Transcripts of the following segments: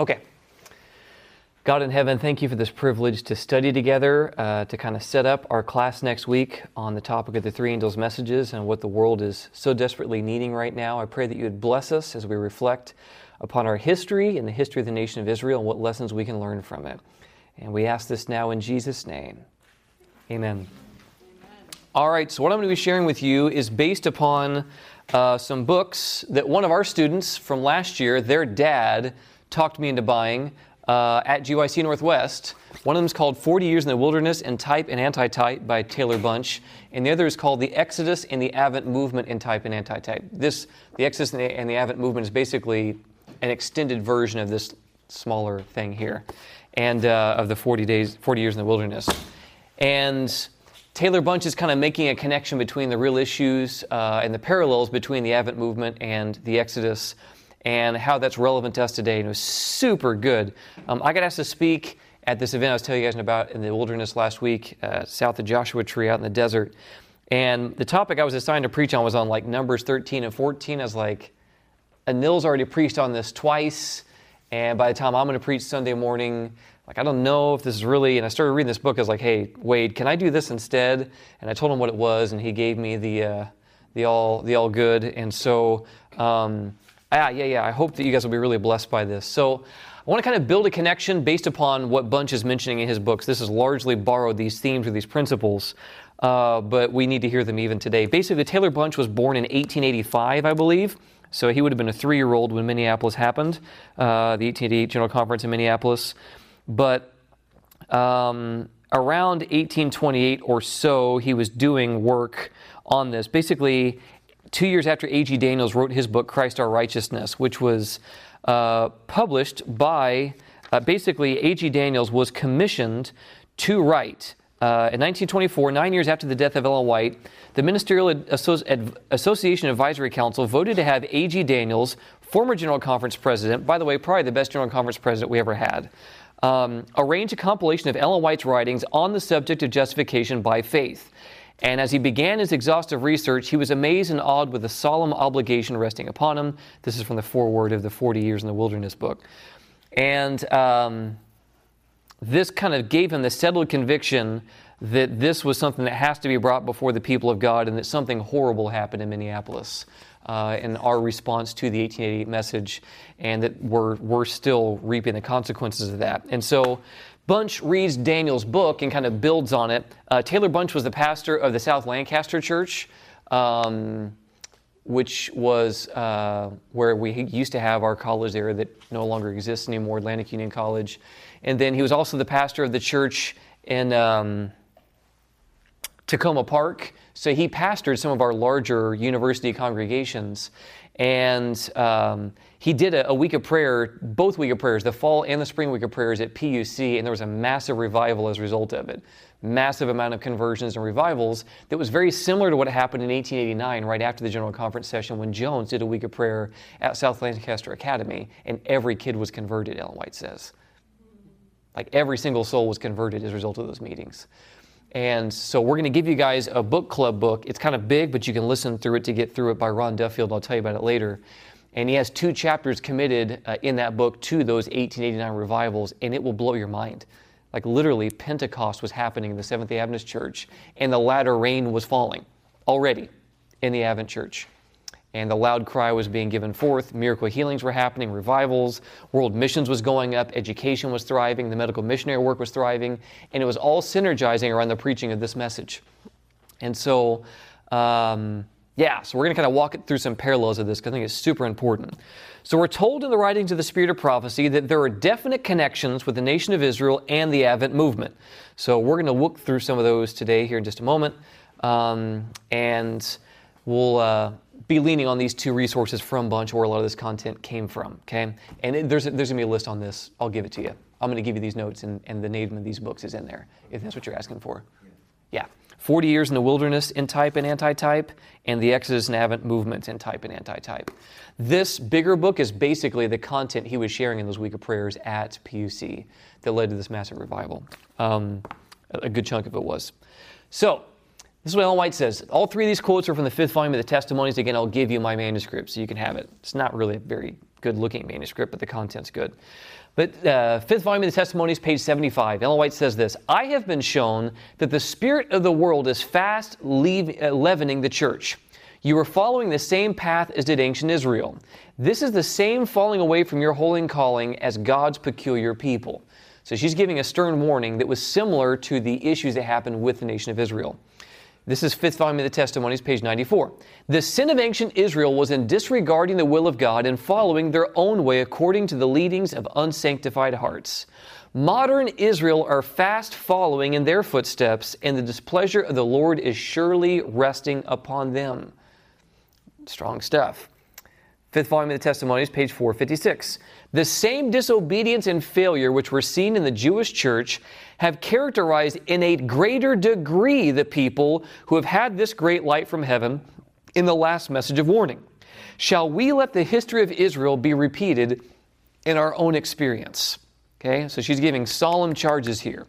Okay. God in heaven, thank you for this privilege to study together, uh, to kind of set up our class next week on the topic of the three angels' messages and what the world is so desperately needing right now. I pray that you would bless us as we reflect upon our history and the history of the nation of Israel and what lessons we can learn from it. And we ask this now in Jesus' name. Amen. All right, so what I'm going to be sharing with you is based upon uh, some books that one of our students from last year, their dad, talked me into buying uh, at GYC Northwest. One of them is called 40 Years in the Wilderness in Type and Anti-Type by Taylor Bunch, and the other is called The Exodus and the Advent Movement in Type and Anti-Type. This, the Exodus and the, and the Advent Movement is basically an extended version of this smaller thing here, and uh, of the 40 days, 40 years in the wilderness. And Taylor Bunch is kind of making a connection between the real issues uh, and the parallels between the Advent movement and the Exodus and how that's relevant to us today. And it was super good. Um, I got asked to speak at this event I was telling you guys about in the wilderness last week, uh, south of Joshua Tree out in the desert. And the topic I was assigned to preach on was on like Numbers 13 and 14. I was like, Anil's already preached on this twice. And by the time I'm going to preach Sunday morning, like, I don't know if this is really, and I started reading this book. I was like, hey, Wade, can I do this instead? And I told him what it was, and he gave me the, uh, the, all, the all good. And so, um, Ah, yeah, yeah. I hope that you guys will be really blessed by this. So, I want to kind of build a connection based upon what Bunch is mentioning in his books. This has largely borrowed these themes or these principles, uh, but we need to hear them even today. Basically, the Taylor Bunch was born in 1885, I believe. So he would have been a three year old when Minneapolis happened, uh, the 1888 General Conference in Minneapolis. But um, around 1828 or so, he was doing work on this. Basically, two years after A.G. Daniells wrote his book, Christ Our Righteousness, which was uh, published by uh, basically A.G. Daniells was commissioned to write. Uh, in 1924, nine years after the death of Ellen White, the Ministerial Associ- Association Advisory Council voted to have A.G. Daniells, former General Conference president, by the way, probably the best General Conference president we ever had, um, arrange a compilation of Ellen White's writings on the subject of justification by faith. And as he began his exhaustive research, he was amazed and awed with the solemn obligation resting upon him. This is from the foreword of the 40 Years in the Wilderness book. And um, this kind of gave him the settled conviction that this was something that has to be brought before the people of God and that something horrible happened in Minneapolis. Uh, in our response to the 1888 message, and that we're, we're still reaping the consequences of that. And so Bunch reads Daniel's book and kind of builds on it. Uh, Taylor Bunch was the pastor of the South Lancaster Church, um, which was uh, where we used to have our college there that no longer exists anymore, Atlantic Union College. And then he was also the pastor of the church in um, Takoma Park. So he pastored some of our larger university congregations. And um, he did a, a, week of prayer, both week of prayers, the fall and the spring week of prayers at PUC, and there was a massive revival as a result of it. Massive amount of conversions and revivals that was very similar to what happened in 1889, right after the General Conference session, when Jones did a week of prayer at South Lancaster Academy, and every kid was converted, Ellen White says. Like every single soul was converted as a result of those meetings. And so we're going to give you guys a book club book. It's kind of big, but you can listen through it to get through it by Ron Duffield. I'll tell you about it later. And he has two chapters committed uh, in that book to those 1889 revivals, and it will blow your mind. Like literally, Pentecost was happening in the Seventh day Adventist Church, and the latter rain was falling already in the Advent Church. And the loud cry was being given forth. Miracle healings were happening, revivals, world missions was going up, education was thriving, the medical missionary work was thriving, and it was all synergizing around the preaching of this message. And so, um, yeah, so we're going to kind of walk through some parallels of this because I think it's super important. So we're told in the writings of the Spirit of Prophecy that there are definite connections with the nation of Israel and the Advent movement. So we're going to look through some of those today here in just a moment. Um, and we'll uh, be leaning on these two resources from Bunch where a lot of this content came from, okay? And it, there's, there's going to be a list on this. I'll give it to you. I'm going to give you these notes, and, and the name of these books is in there, if that's what you're asking for. Yeah. 40 Years in the Wilderness in Type and Anti Type, and the Exodus and Advent Movement in Type and Anti Type. This bigger book is basically the content he was sharing in those week of prayers at PUC that led to this massive revival. Um, a good chunk of it was. So, this is what Ellen White says. All three of these quotes are from the fifth volume of the Testimonies. Again, I'll give you my manuscript so you can have it. It's not really a very good looking manuscript, but the content's good. But uh, fifth volume of the Testimonies, page 75, Ellen White says this I have been shown that the spirit of the world is fast leave, uh, leavening the church. You are following the same path as did ancient Israel. This is the same falling away from your holy calling as God's peculiar people. So she's giving a stern warning that was similar to the issues that happened with the nation of Israel. This is fifth volume of the Testimonies, page 94. The sin of ancient Israel was in disregarding the will of God and following their own way according to the leadings of unsanctified hearts. Modern Israel are fast following in their footsteps, and the displeasure of the Lord is surely resting upon them. Strong stuff. Fifth volume of the Testimonies, page 456. The same disobedience and failure which were seen in the Jewish church have characterized in a greater degree the people who have had this great light from heaven in the last message of warning. Shall we let the history of Israel be repeated in our own experience? Okay, so she's giving solemn charges here.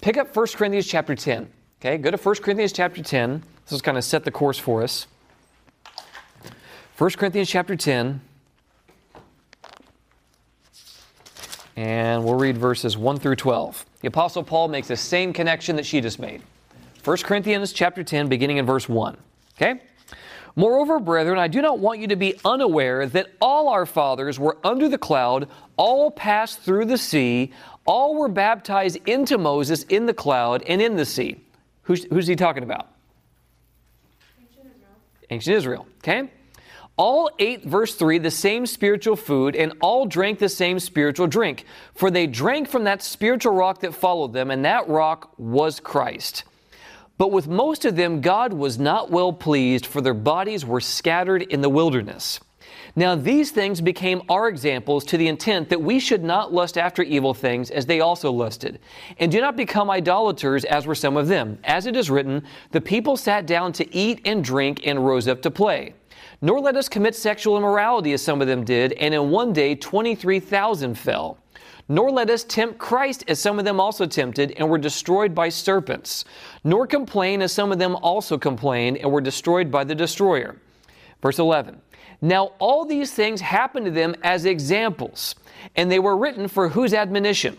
Pick up 1 Corinthians chapter 10. Okay, go to 1 Corinthians chapter 10. This is kind of set the course for us. 1 Corinthians chapter 10. And we'll read verses 1 through 12. The Apostle Paul makes the same connection that she just made. 1 Corinthians chapter 10, beginning in verse 1. Okay? Moreover, brethren, I do not want you to be unaware that all our fathers were under the cloud, all passed through the sea, all were baptized into Moses in the cloud and in the sea. Who's, who's he talking about? Ancient Israel. Ancient Israel. Okay? All ate, verse 3, the same spiritual food, and all drank the same spiritual drink. For they drank from that spiritual rock that followed them, and that rock was Christ. But with most of them, God was not well pleased, for their bodies were scattered in the wilderness. Now, these things became our examples to the intent that we should not lust after evil things as they also lusted. And do not become idolaters as were some of them. As it is written, the people sat down to eat and drink and rose up to play. Nor let us commit sexual immorality as some of them did, and in one day 23,000 fell. Nor let us tempt Christ as some of them also tempted and were destroyed by serpents. Nor complain as some of them also complained and were destroyed by the destroyer. Verse 11. Now all these things happened to them as examples, and they were written for whose admonition?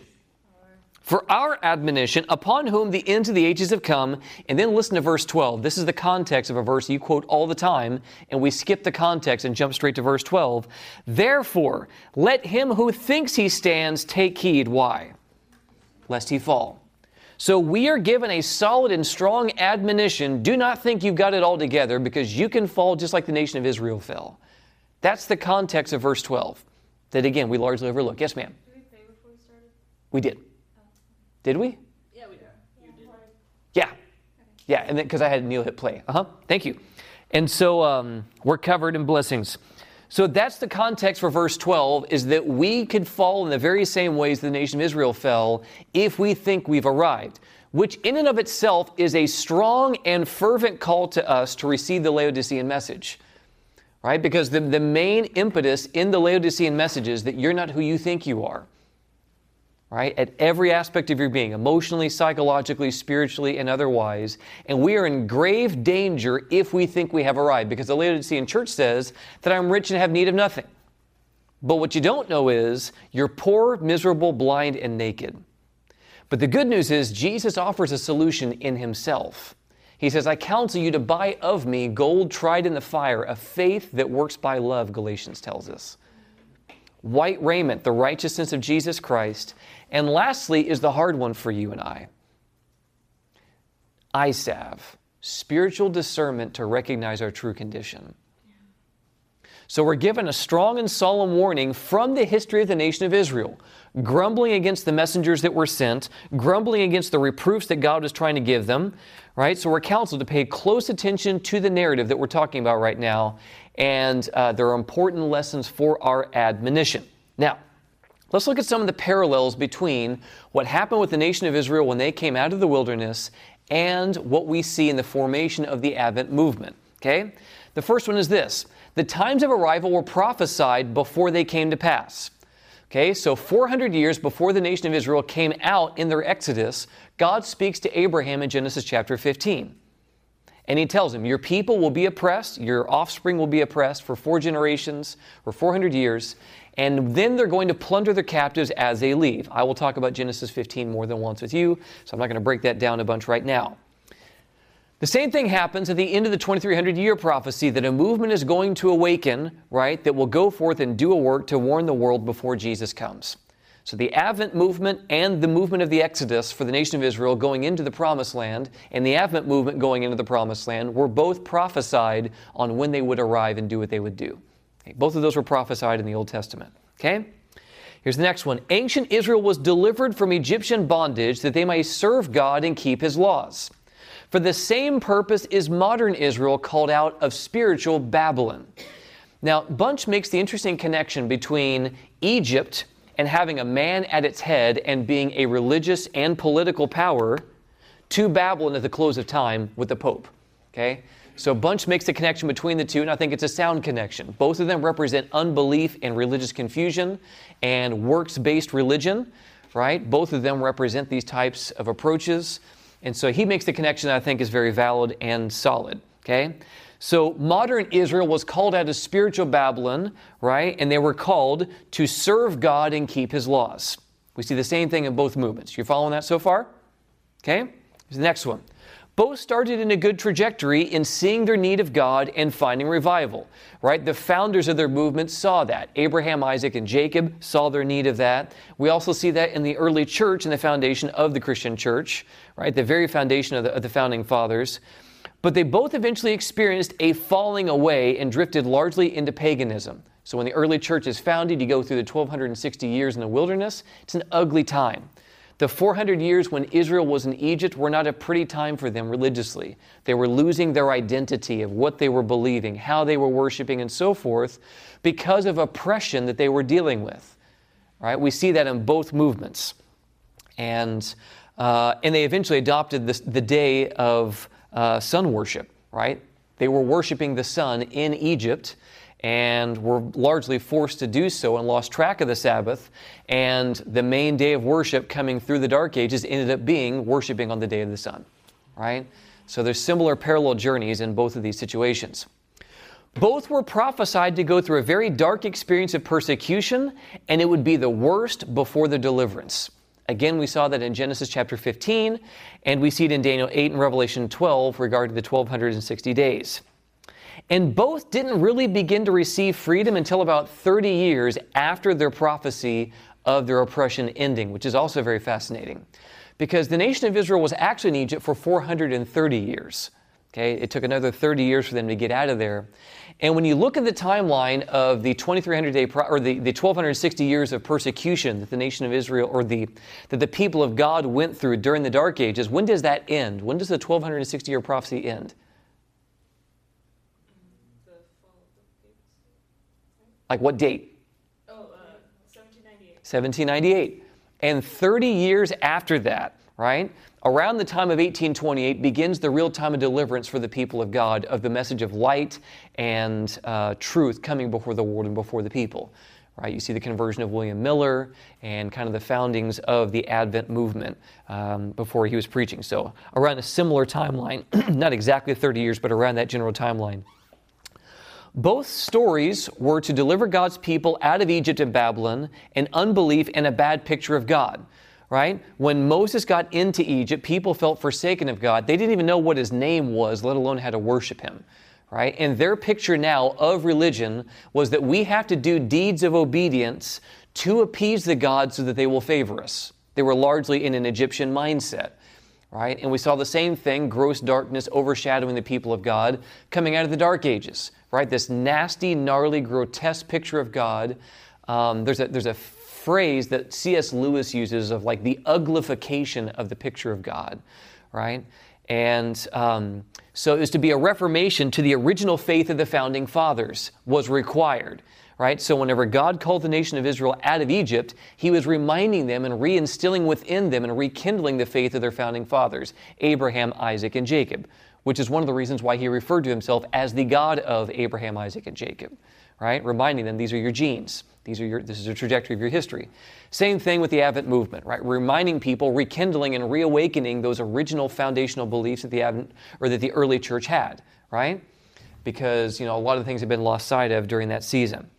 For our admonition, upon whom the ends of the ages have come. And then listen to verse 12. This is the context of a verse you quote all the time, and we skip the context and jump straight to verse 12. Therefore, let him who thinks he stands take heed. Why? Lest he fall. So we are given a solid and strong admonition. Do not think you've got it all together because you can fall just like the nation of Israel fell. That's the context of verse 12 that again we largely overlook. Yes, ma'am. Did we pray before we started? We did. Did we? Yeah, we did. Yeah. Yeah, and then because I had Neil hit play. Uh huh. Thank you. And so um, we're covered in blessings. So that's the context for verse 12 is that we could fall in the very same ways the nation of Israel fell if we think we've arrived, which in and of itself is a strong and fervent call to us to receive the Laodicean message. Right? Because the, the main impetus in the Laodicean message is that you're not who you think you are right? At every aspect of your being, emotionally, psychologically, spiritually, and otherwise. And we are in grave danger if we think we have arrived, because the Laodicean church says that I'm rich and have need of nothing. But what you don't know is you're poor, miserable, blind, and naked. But the good news is Jesus offers a solution in himself. He says, I counsel you to buy of me gold tried in the fire, a faith that works by love, Galatians tells us white raiment, the righteousness of Jesus Christ. And lastly, is the hard one for you and I salve, spiritual discernment to recognize our true condition. So we're given a strong and solemn warning from the history of the nation of Israel, grumbling against the messengers that were sent, grumbling against the reproofs that God was trying to give them, right? So we're counseled to pay close attention to the narrative that we're talking about right now and uh, there are important lessons for our admonition. Now, let's look at some of the parallels between what happened with the nation of Israel when they came out of the wilderness and what we see in the formation of the Advent movement. Okay? The first one is this the times of arrival were prophesied before they came to pass. Okay, so 400 years before the nation of Israel came out in their exodus, God speaks to Abraham in Genesis chapter 15. And he tells him, Your people will be oppressed, your offspring will be oppressed for four generations or 400 years, and then they're going to plunder their captives as they leave. I will talk about Genesis 15 more than once with you, so I'm not going to break that down a bunch right now. The same thing happens at the end of the 2300 year prophecy that a movement is going to awaken, right, that will go forth and do a work to warn the world before Jesus comes. So the Advent movement and the movement of the Exodus for the nation of Israel going into the Promised Land and the Advent movement going into the Promised Land were both prophesied on when they would arrive and do what they would do. Okay, both of those were prophesied in the Old Testament. Okay? Here's the next one. Ancient Israel was delivered from Egyptian bondage that they might serve God and keep his laws. For the same purpose is modern Israel called out of spiritual Babylon. Now, Bunch makes the interesting connection between Egypt and having a man at its head and being a religious and political power to Babylon at the close of time with the Pope. Okay? So Bunch makes the connection between the two, and I think it's a sound connection. Both of them represent unbelief and religious confusion and works based religion, right? Both of them represent these types of approaches. And so he makes the connection that I think is very valid and solid, okay? So modern Israel was called out of spiritual Babylon, right? And they were called to serve God and keep his laws. We see the same thing in both movements. You're following that so far? Okay? Here's the next one. Both started in a good trajectory in seeing their need of God and finding revival, right? The founders of their movement saw that. Abraham, Isaac, and Jacob saw their need of that. We also see that in the early church and the foundation of the Christian church, right? The very foundation of the, of the founding fathers. But they both eventually experienced a falling away and drifted largely into paganism. So when the early church is founded, you go through the 1260 years in the wilderness. It's an ugly time. The 400 years when Israel was in Egypt were not a pretty time for them religiously. They were losing their identity of what they were believing, how they were worshiping, and so forth because of oppression that they were dealing with. Right? We see that in both movements. And, uh, and they eventually adopted this, the day of uh, sun worship, right? They were worshiping the sun in Egypt and were largely forced to do so and lost track of the Sabbath. And the main day of worship coming through the Dark Ages ended up being worshiping on the day of the sun, right? So there's similar parallel journeys in both of these situations. Both were prophesied to go through a very dark experience of persecution, and it would be the worst before the deliverance. Again, we saw that in Genesis chapter 15, and we see it in Daniel 8 and Revelation 12 regarding the 1260 days. And both didn't really begin to receive freedom until about 30 years after their prophecy of their oppression ending, which is also very fascinating. Because the nation of Israel was actually in Egypt for 430 years. Okay, it took another 30 years for them to get out of there. And when you look at the timeline of the 2300 day pro- or the, the 1260 years of persecution that the nation of Israel or the that the people of God went through during the dark ages, when does that end? When does the 1260 year prophecy end? Like what date? Oh, uh, 1798. 1798. And 30 years after that, right, around the time of 1828, begins the real time of deliverance for the people of God of the message of light and uh, truth coming before the world and before the people. Right, you see the conversion of William Miller and kind of the foundings of the Advent movement um, before he was preaching. So, around a similar timeline, not exactly 30 years, but around that general timeline. Both stories were to deliver God's people out of Egypt and Babylon, and unbelief and a bad picture of God. Right? When Moses got into Egypt, people felt forsaken of God. They didn't even know what his name was, let alone how to worship him. Right? And their picture now of religion was that we have to do deeds of obedience to appease the gods so that they will favor us. They were largely in an Egyptian mindset right? And we saw the same thing, gross darkness overshadowing the people of God, coming out of the dark ages, right? This nasty, gnarly, grotesque picture of God. Um, there's, a, there's a phrase that C.S. Lewis uses of like the uglification of the picture of God, right? And um, so it was to be a reformation to the original faith of the founding fathers was required right? So whenever God called the nation of Israel out of Egypt, he was reminding them and reinstilling within them and rekindling the faith of their founding fathers, Abraham, Isaac, and Jacob, which is one of the reasons why he referred to himself as the God of Abraham, Isaac, and Jacob, right? Reminding them these are your genes. These are your, this is the trajectory of your history. Same thing with the Advent movement, right? Reminding people, rekindling and reawakening those original foundational beliefs that the Advent or that the early church had, right? Because you know a lot of things have been lost sight of during that season.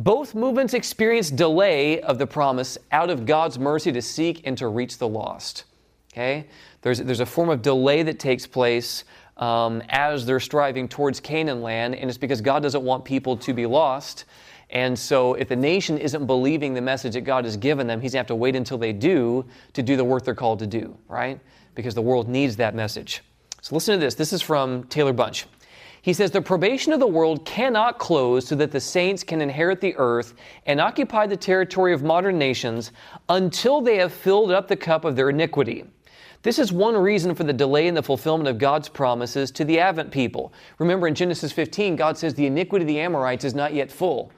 Both movements experience delay of the promise out of God's mercy to seek and to reach the lost. Okay, there's there's a form of delay that takes place um, as they're striving towards Canaan land, and it's because God doesn't want people to be lost. And so, if the nation isn't believing the message that God has given them, He's going to have to wait until they do to do the work they're called to do, right? Because the world needs that message. So, listen to this. This is from Taylor Bunch. He says, The probation of the world cannot close so that the saints can inherit the earth and occupy the territory of modern nations until they have filled up the cup of their iniquity. This is one reason for the delay in the fulfillment of God's promises to the Advent people. Remember in Genesis 15, God says the iniquity of the Amorites is not yet full.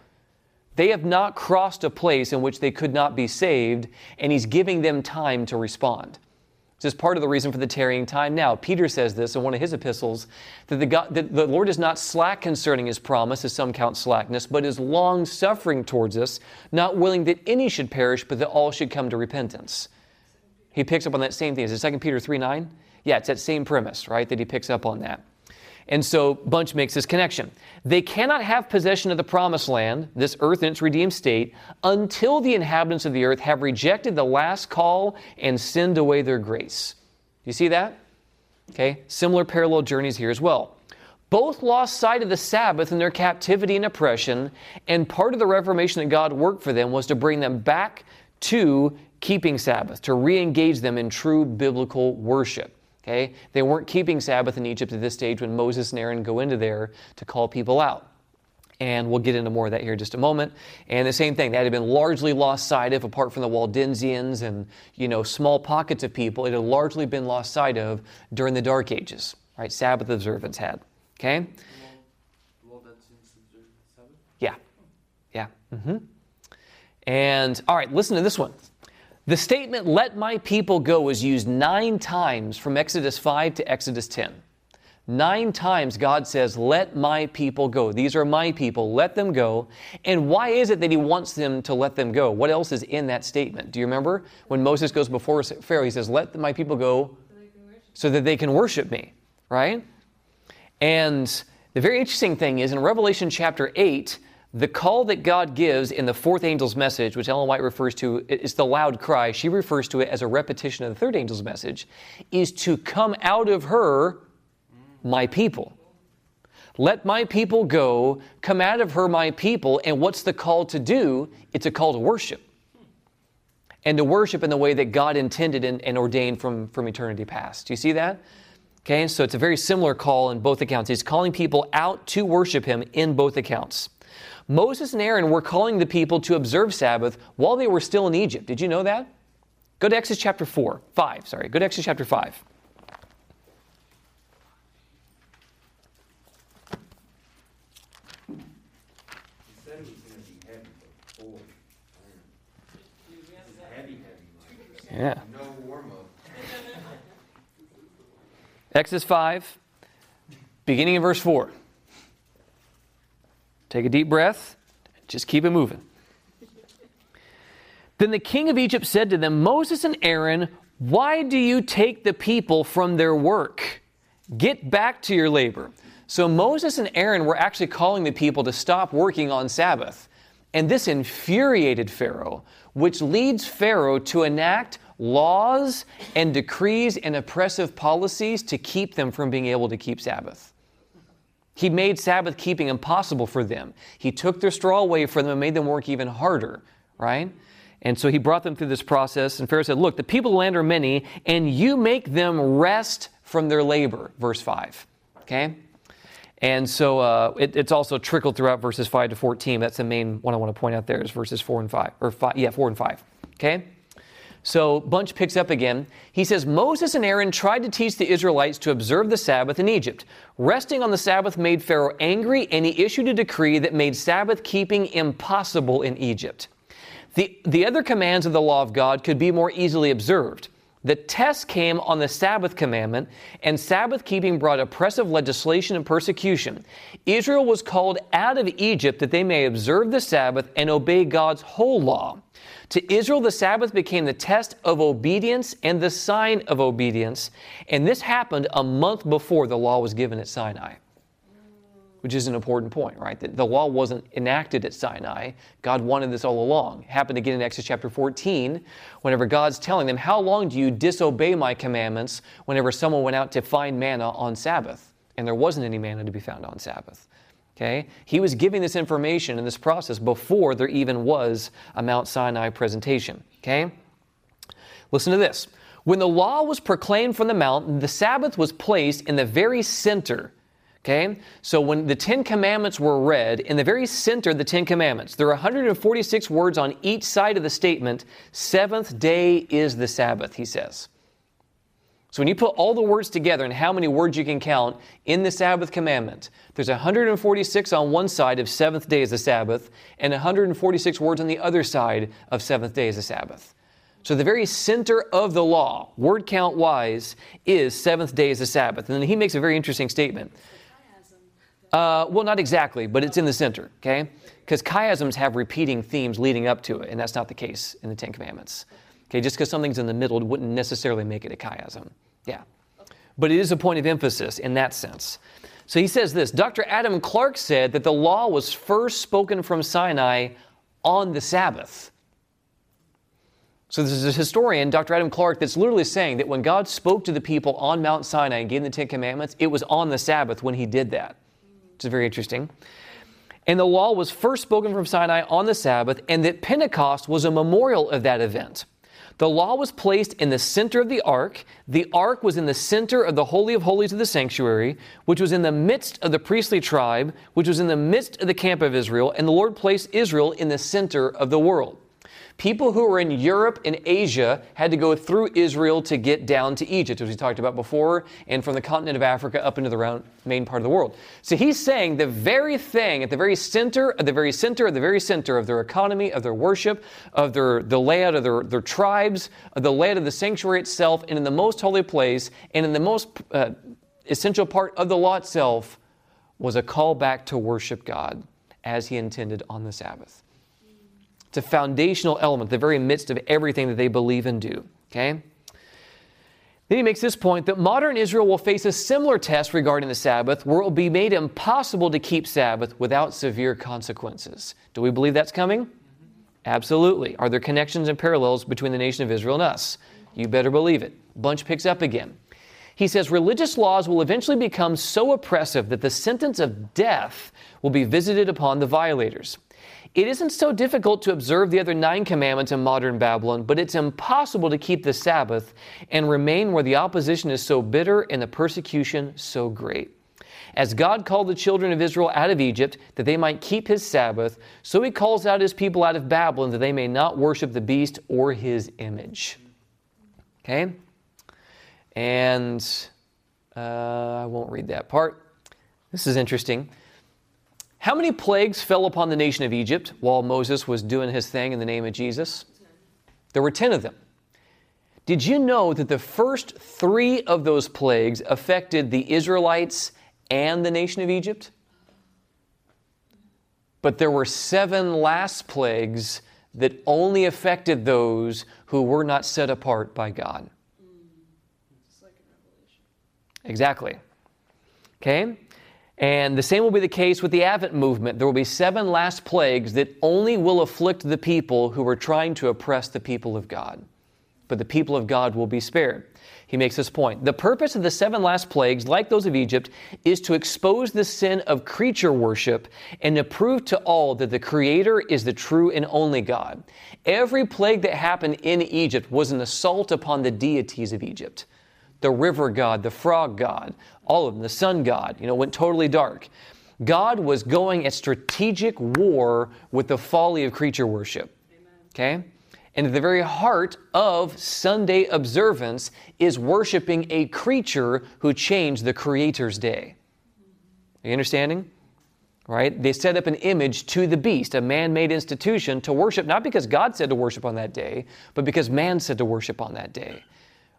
They have not crossed a place in which they could not be saved, and he's giving them time to respond. This is part of the reason for the tarrying time now. Peter says this in one of his epistles that the, God, that the Lord is not slack concerning his promise, as some count slackness, but is long suffering towards us, not willing that any should perish, but that all should come to repentance. He picks up on that same thing. Is it 2 Peter 3 9? Yeah, it's that same premise, right, that he picks up on that. And so Bunch makes this connection. They cannot have possession of the promised land, this earth in its redeemed state, until the inhabitants of the earth have rejected the last call and sinned away their grace. Do You see that? Okay, similar parallel journeys here as well. Both lost sight of the Sabbath in their captivity and oppression, and part of the reformation that God worked for them was to bring them back to keeping Sabbath, to re engage them in true biblical worship. Okay? They weren't keeping Sabbath in Egypt at this stage when Moses and Aaron go into there to call people out. And we'll get into more of that here in just a moment. And the same thing, that had been largely lost sight of, apart from the Waldensians and you know small pockets of people. It had largely been lost sight of during the Dark Ages. Right? Sabbath observance had. Okay. Yeah. Yeah. Mm-hmm. And all right, listen to this one. The statement, let my people go, is used nine times from Exodus 5 to Exodus 10. Nine times God says, Let my people go. These are my people. Let them go. And why is it that He wants them to let them go? What else is in that statement? Do you remember? When Moses goes before Pharaoh, he says, Let my people go so that they can worship me, right? And the very interesting thing is in Revelation chapter 8, the call that God gives in the fourth angel's message, which Ellen White refers to, is the loud cry. She refers to it as a repetition of the third angel's message, is to come out of her, my people. Let my people go, come out of her, my people. And what's the call to do? It's a call to worship. And to worship in the way that God intended and, and ordained from, from eternity past. Do you see that? Okay, so it's a very similar call in both accounts. He's calling people out to worship Him in both accounts. Moses and Aaron were calling the people to observe Sabbath while they were still in Egypt. Did you know that? Go to Exodus chapter 4, 5, sorry. Go to Exodus chapter 5. Yeah. Exodus 5, beginning in verse 4. Take a deep breath, just keep it moving. Then the king of Egypt said to them, Moses and Aaron, why do you take the people from their work? Get back to your labor. So Moses and Aaron were actually calling the people to stop working on Sabbath. And this infuriated Pharaoh, which leads Pharaoh to enact laws and decrees and oppressive policies to keep them from being able to keep Sabbath. He made Sabbath keeping impossible for them. He took their straw away from them and made them work even harder, right? And so he brought them through this process. And Pharaoh said, Look, the people of the land are many, and you make them rest from their labor. Verse 5. Okay? And so uh, it, it's also trickled throughout verses 5 to 14. That's the main one I want to point out there is verses 4 and 5. Or 5, yeah, 4 and 5. Okay? So Bunch picks up again. He says Moses and Aaron tried to teach the Israelites to observe the Sabbath in Egypt. Resting on the Sabbath made Pharaoh angry, and he issued a decree that made Sabbath keeping impossible in Egypt. The, the other commands of the law of God could be more easily observed. The test came on the Sabbath commandment, and Sabbath keeping brought oppressive legislation and persecution. Israel was called out of Egypt that they may observe the Sabbath and obey God's whole law. To Israel, the Sabbath became the test of obedience and the sign of obedience, and this happened a month before the law was given at Sinai which is an important point, right? That the law wasn't enacted at Sinai. God wanted this all along. It happened again in Exodus chapter 14, whenever God's telling them, How long do you disobey my commandments whenever someone went out to find manna on Sabbath? And there wasn't any manna to be found on Sabbath. Okay? He was giving this information in this process before there even was a Mount Sinai presentation. Okay? Listen to this. When the law was proclaimed from the mountain, the Sabbath was placed in the very center Okay? So when the Ten Commandments were read, in the very center of the Ten Commandments, there are 146 words on each side of the statement, seventh day is the Sabbath, he says. So when you put all the words together and how many words you can count in the Sabbath commandment, there's 146 on one side of seventh day is the Sabbath, and 146 words on the other side of seventh day is the Sabbath. So the very center of the law, word count wise, is seventh day is the Sabbath. And then he makes a very interesting statement. Uh, well, not exactly, but it's in the center, okay? Because chiasms have repeating themes leading up to it, and that's not the case in the Ten Commandments. Okay, just because something's in the middle wouldn't necessarily make it a chiasm. Yeah. But it is a point of emphasis in that sense. So he says this Dr. Adam Clarke said that the law was first spoken from Sinai on the Sabbath. So this is a historian, Dr. Adam Clarke, that's literally saying that when God spoke to the people on Mount Sinai and gave them the Ten Commandments, it was on the Sabbath when he did that which is very interesting. And the law was first spoken from Sinai on the Sabbath, and that Pentecost was a memorial of that event. The law was placed in the center of the ark. The ark was in the center of the Holy of Holies of the sanctuary, which was in the midst of the priestly tribe, which was in the midst of the camp of Israel, and the Lord placed Israel in the center of the world. People who were in Europe and Asia had to go through Israel to get down to Egypt, as we talked about before, and from the continent of Africa up into the round, main part of the world. So he's saying the very thing at the very center, at the very center, at the very center of their economy, of their worship, of their the layout of their, their tribes, of the layout of the sanctuary itself, and in the most holy place, and in the most uh, essential part of the law itself, was a call back to worship God as he intended on the Sabbath. It's a foundational element, the very midst of everything that they believe and do. Okay? Then he makes this point that modern Israel will face a similar test regarding the Sabbath, where it will be made impossible to keep Sabbath without severe consequences. Do we believe that's coming? Absolutely. Are there connections and parallels between the nation of Israel and us? You better believe it. Bunch picks up again. He says religious laws will eventually become so oppressive that the sentence of death will be visited upon the violators. It isn't so difficult to observe the other nine commandments in modern Babylon, but it's impossible to keep the Sabbath and remain where the opposition is so bitter and the persecution so great. As God called the children of Israel out of Egypt that they might keep his Sabbath, so he calls out his people out of Babylon that they may not worship the beast or his image. Okay? And uh, I won't read that part. This is interesting. How many plagues fell upon the nation of Egypt while Moses was doing his thing in the name of Jesus? There were 10 of them. Did you know that the first three of those plagues affected the Israelites and the nation of Egypt? But there were seven last plagues that only affected those who were not set apart by God. Exactly. Okay? And the same will be the case with the Advent movement. There will be seven last plagues that only will afflict the people who are trying to oppress the people of God. But the people of God will be spared. He makes this point. The purpose of the seven last plagues, like those of Egypt, is to expose the sin of creature worship and to prove to all that the Creator is the true and only God. Every plague that happened in Egypt was an assault upon the deities of Egypt the river god, the frog god, all of them, the sun god, you know, went totally dark. God was going at strategic war with the folly of creature worship. Okay? And at the very heart of Sunday observance is worshiping a creature who changed the Creator's day. Are you understanding? Right? They set up an image to the beast, a man made institution to worship, not because God said to worship on that day, but because man said to worship on that day.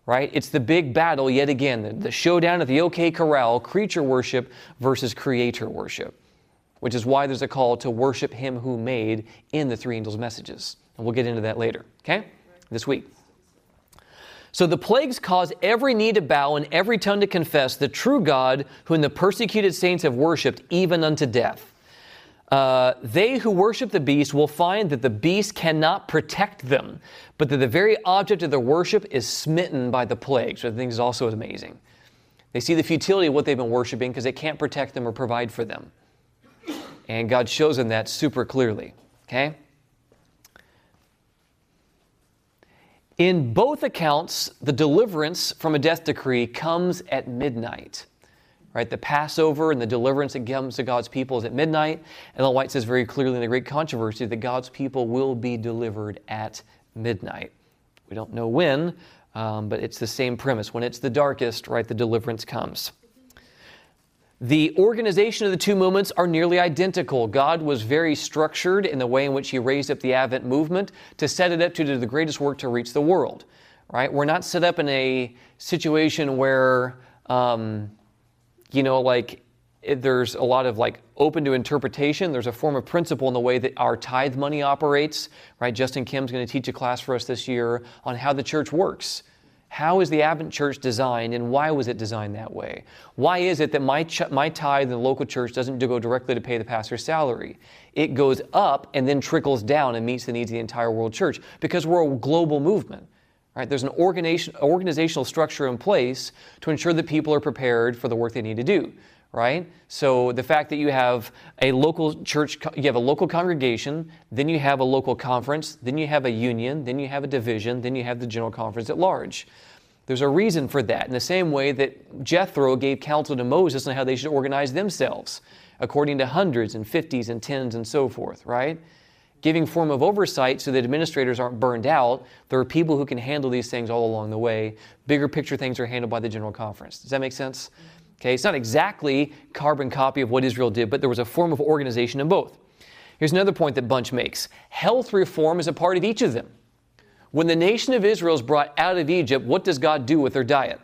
Right? It's the big battle yet again, the, the showdown at the OK Corral, creature worship versus creator worship, which is why there's a call to worship him who made in the three angels' messages. And we'll get into that later, okay? This week. So the plagues cause every knee to bow and every tongue to confess the true God, whom the persecuted saints have worshipped even unto death. Uh, they who worship the beast will find that the beast cannot protect them, but that the very object of their worship is smitten by the plague, So I think is also amazing. They see the futility of what they've been worshiping because it can't protect them or provide for them. And God shows them that super clearly. Okay? In both accounts, the deliverance from a death decree comes at midnight. Right? The Passover and the deliverance that comes to God's people is at midnight. And the White says very clearly in the Great Controversy that God's people will be delivered at midnight. We don't know when, um, but it's the same premise. When it's the darkest, right, the deliverance comes. The organization of the two movements are nearly identical. God was very structured in the way in which He raised up the Advent movement to set it up to do the greatest work to reach the world. Right? We're not set up in a situation where, um, you know, like it, there's a lot of like open to interpretation. There's a form of principle in the way that our tithe money operates. Right? Justin Kim's going to teach a class for us this year on how the church works. How is the Advent church designed and why was it designed that way? Why is it that my, ch- my tithe in the local church doesn't go directly to pay the pastor's salary? It goes up and then trickles down and meets the needs of the entire world church because we're a global movement. Right? There's an organization, organizational structure in place to ensure that people are prepared for the work they need to do right? So the fact that you have a local church, you have a local congregation, then you have a local conference, then you have a union, then you have a division, then you have the general conference at large. There's a reason for that. In the same way that Jethro gave counsel to Moses on how they should organize themselves, according to hundreds and fifties and tens and so forth, right? Giving form of oversight so that administrators aren't burned out. There are people who can handle these things all along the way. Bigger picture things are handled by the general conference. Does that make sense? Okay, it's not exactly carbon copy of what Israel did, but there was a form of organization in both. Here's another point that Bunch makes health reform is a part of each of them. When the nation of Israel is brought out of Egypt, what does God do with their diet?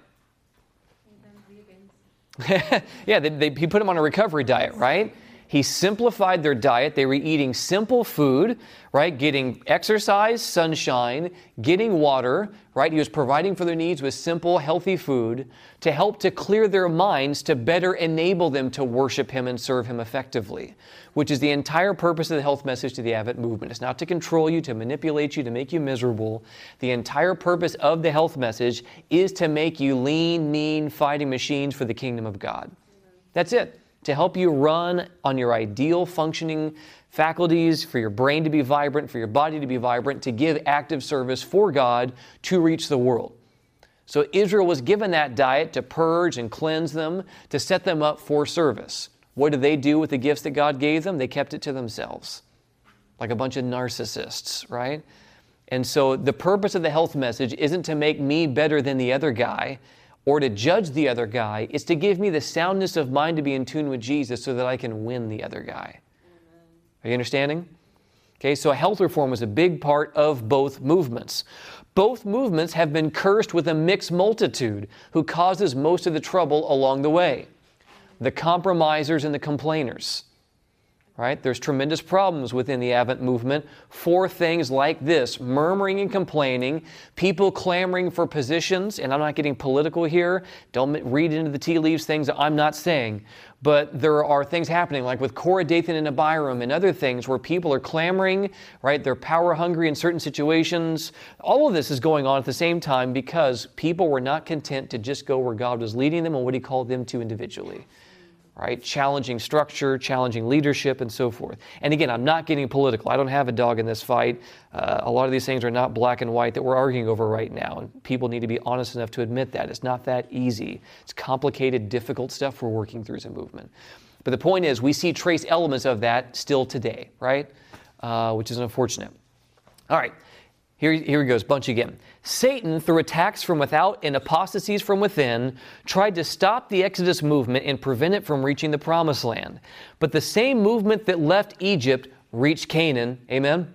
yeah, they, they, he put them on a recovery diet, right? He simplified their diet. They were eating simple food, right? Getting exercise, sunshine, getting water, right? He was providing for their needs with simple, healthy food to help to clear their minds to better enable them to worship Him and serve Him effectively, which is the entire purpose of the health message to the Advent movement. It's not to control you, to manipulate you, to make you miserable. The entire purpose of the health message is to make you lean, mean, fighting machines for the kingdom of God. That's it to help you run on your ideal functioning faculties, for your brain to be vibrant, for your body to be vibrant, to give active service for God to reach the world. So Israel was given that diet to purge and cleanse them, to set them up for service. What did they do with the gifts that God gave them? They kept it to themselves, like a bunch of narcissists, right? And so the purpose of the health message isn't to make me better than the other guy or to judge the other guy. It's to give me the soundness of mind to be in tune with Jesus so that I can win the other guy. Are you understanding? Okay, so health reform was a big part of both movements. Both movements have been cursed with a mixed multitude who causes most of the trouble along the way the compromisers and the complainers right? There's tremendous problems within the Advent movement for things like this murmuring and complaining, people clamoring for positions, and I'm not getting political here. Don't read into the tea leaves things that I'm not saying. But there are things happening, like with Korah, Dathan, and Abiram, and other things where people are clamoring, right? They're power hungry in certain situations. All of this is going on at the same time because people were not content to just go where God was leading them and what He called them to individually right? Challenging structure, challenging leadership, and so forth. And again, I'm not getting political. I don't have a dog in this fight. Uh, a lot of these things are not black and white that we're arguing over right now, and people need to be honest enough to admit that. It's not that easy. It's complicated, difficult stuff we're working through as a movement. But the point is, we see trace elements of that still today, right? Uh, which is unfortunate. All right. Here, here he goes, bunch again. Satan, through attacks from without and apostasies from within, tried to stop the Exodus movement and prevent it from reaching the promised land. But the same movement that left Egypt reached Canaan. Amen?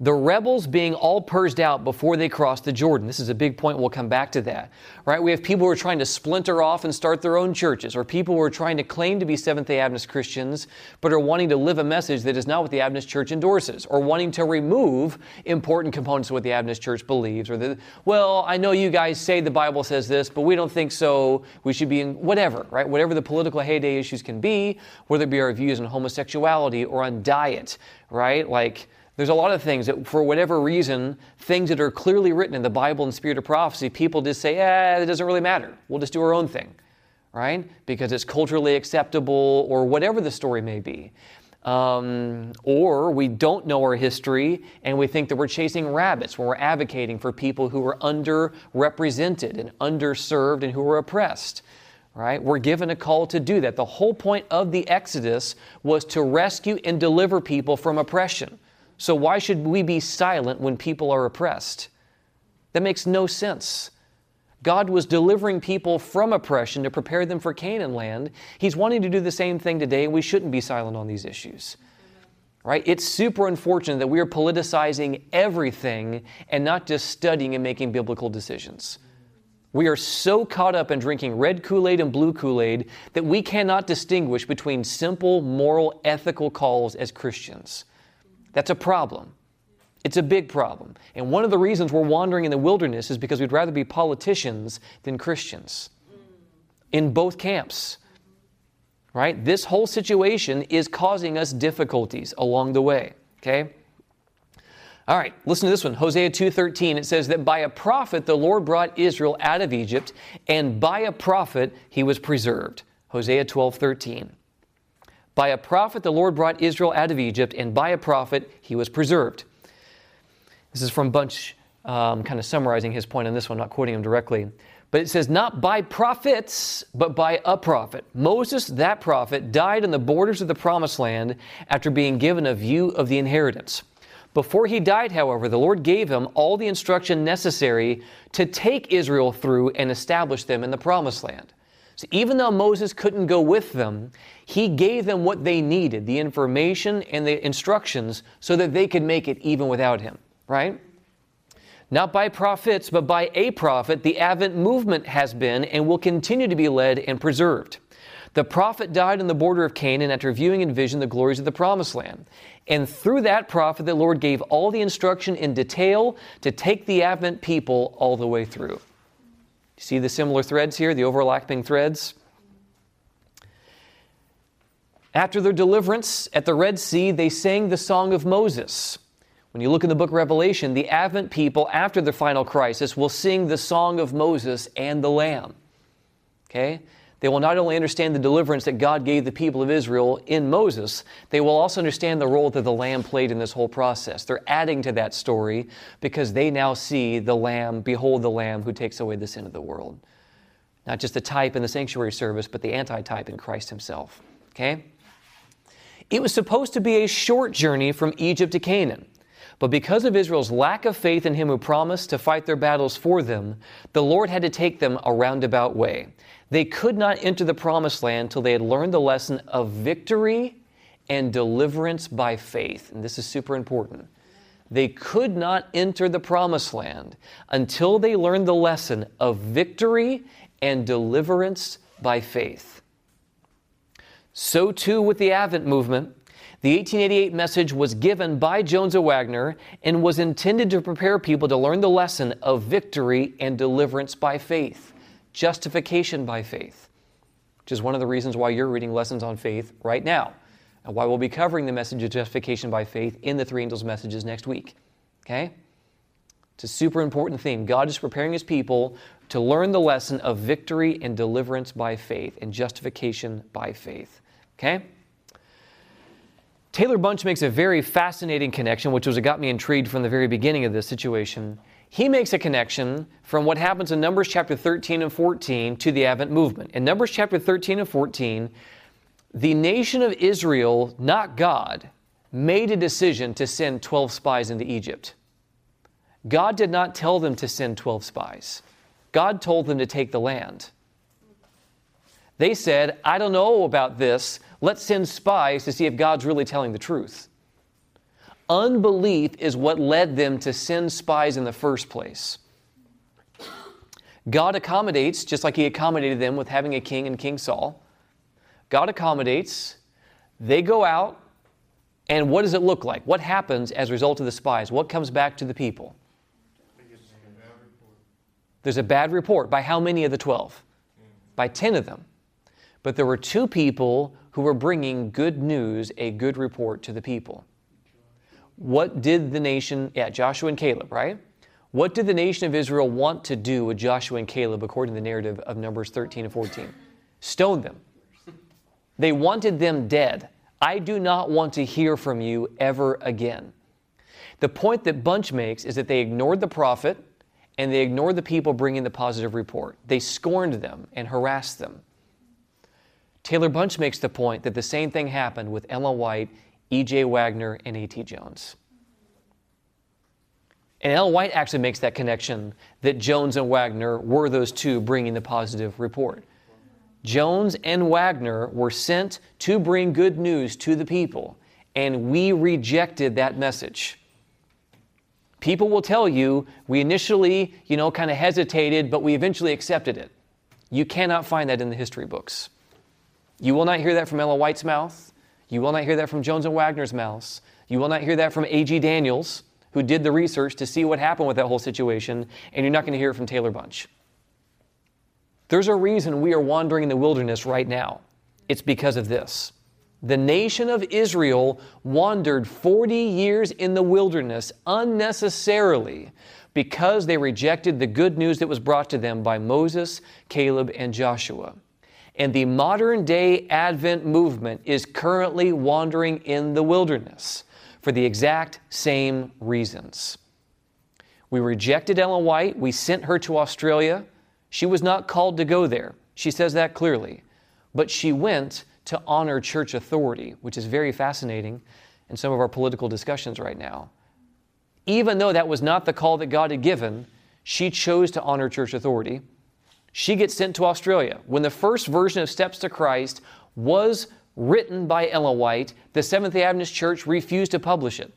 The rebels being all purged out before they crossed the Jordan. This is a big point. We'll come back to that. Right? We have people who are trying to splinter off and start their own churches, or people who are trying to claim to be Seventh day Adventist Christians, but are wanting to live a message that is not what the Adventist Church endorses, or wanting to remove important components of what the Adventist Church believes, or the, well, I know you guys say the Bible says this, but we don't think so. We should be in whatever, right? Whatever the political heyday issues can be, whether it be our views on homosexuality or on diet, right? Like, there's a lot of things that, for whatever reason, things that are clearly written in the Bible and Spirit of Prophecy, people just say, eh, it doesn't really matter. We'll just do our own thing, right? Because it's culturally acceptable or whatever the story may be. Um, or we don't know our history and we think that we're chasing rabbits when we're advocating for people who are underrepresented and underserved and who are oppressed. Right? We're given a call to do that. The whole point of the Exodus was to rescue and deliver people from oppression. So why should we be silent when people are oppressed? That makes no sense. God was delivering people from oppression to prepare them for Canaan land. He's wanting to do the same thing today. and We shouldn't be silent on these issues. Right? It's super unfortunate that we are politicizing everything and not just studying and making biblical decisions. We are so caught up in drinking red Kool Aid and blue Kool Aid that we cannot distinguish between simple, moral, ethical calls as Christians. That's a problem. It's a big problem. And one of the reasons we're wandering in the wilderness is because we'd rather be politicians than Christians in both camps. Right? This whole situation is causing us difficulties along the way. Okay? All right, listen to this one. Hosea 2:13 it says that by a prophet the Lord brought Israel out of Egypt and by a prophet he was preserved. Hosea 12:13. By a prophet, the Lord brought Israel out of Egypt, and by a prophet, he was preserved. This is from Bunch, um, kind of summarizing his point on this one, not quoting him directly. But it says, not by prophets, but by a prophet. Moses, that prophet, died on the borders of the promised land after being given a view of the inheritance. Before he died, however, the Lord gave him all the instruction necessary to take Israel through and establish them in the promised land. So even though Moses couldn't go with them, he gave them what they needed, the information and the instructions, so that they could make it even without him, right? Not by prophets, but by a prophet, the Advent movement has been and will continue to be led and preserved. The prophet died on the border of Canaan after viewing in vision the glories of the promised land. And through that prophet, the Lord gave all the instruction in detail to take the Advent people all the way through. You see the similar threads here, the overlapping threads? After their deliverance at the Red Sea, they sang the Song of Moses. When you look in the book of Revelation, the Advent people, after the final crisis, will sing the Song of Moses and the Lamb. Okay? They will not only understand the deliverance that God gave the people of Israel in Moses, they will also understand the role that the Lamb played in this whole process. They're adding to that story because they now see the Lamb, behold the Lamb who takes away the sin of the world. Not just the type in the sanctuary service, but the antitype in Christ Himself. Okay? It was supposed to be a short journey from Egypt to Canaan. But because of Israel's lack of faith in him who promised to fight their battles for them, the Lord had to take them a roundabout way. They could not enter the promised land till they had learned the lesson of victory and deliverance by faith. And this is super important. They could not enter the promised land until they learned the lesson of victory and deliverance by faith. So too with the Advent movement. The 1888 message was given by Jones of Waggoner and was intended to prepare people to learn the lesson of victory and deliverance by faith justification by faith, which is one of the reasons why you're reading lessons on faith right now, and why we'll be covering the message of justification by faith in the three angels' messages next week. Okay? It's a super important theme. God is preparing his people to learn the lesson of victory and deliverance by faith and justification by faith. Okay? Taylor Bunch makes a very fascinating connection, which was what got me intrigued from the very beginning of this situation he makes a connection from what happens in Numbers chapter 13 and 14 to the Advent movement. In Numbers chapter 13 and 14, the nation of Israel, not God, made a decision to send 12 spies into Egypt. God did not tell them to send 12 spies. God told them to take the land. They said, I don't know about this. Let's send spies to see if God's really telling the truth. Unbelief is what led them to send spies in the first place. God accommodates, just like He accommodated them with having a king and King Saul. God accommodates. They go out, and what does it look like? What happens as a result of the spies? What comes back to the people? There's a bad report. By how many of the 12? By 10 of them. But there were two people who were bringing good news, a good report to the people. What did the nation, yeah, Joshua and Caleb, right? What did the nation of Israel want to do with Joshua and Caleb according to the narrative of Numbers 13 and 14? Stone them. They wanted them dead. I do not want to hear from you ever again. The point that Bunch makes is that they ignored the prophet and they ignored the people bringing the positive report. They scorned them and harassed them. Taylor Bunch makes the point that the same thing happened with Ellen White, E.J. Waggoner, and A.T. Jones. And Ellen White actually makes that connection that Jones and Waggoner were those two bringing the positive report. Jones and Waggoner were sent to bring good news to the people, and we rejected that message. People will tell you, we initially, you know, kind of hesitated, but we eventually accepted it. You cannot find that in the history books. You will not hear that from Ellen White's mouth. You will not hear that from Jones and Waggoner's mouths. You will not hear that from A.G. Daniells who did the research to see what happened with that whole situation, and you're not going to hear it from Taylor Bunch. There's a reason we are wandering in the wilderness right now. It's because of this. The nation of Israel wandered 40 years in the wilderness unnecessarily because they rejected the good news that was brought to them by Moses, Caleb, and Joshua. And the modern day Advent movement is currently wandering in the wilderness for the exact same reasons. We rejected Ellen White. We sent her to Australia. She was not called to go there. She says that clearly. But she went to honor church authority, which is very fascinating in some of our political discussions right now. Even though that was not the call that God had given, she chose to honor church authority. She gets sent to Australia. When the first version of Steps to Christ was written by Ellen White, the Seventh day Adventist Church refused to publish it.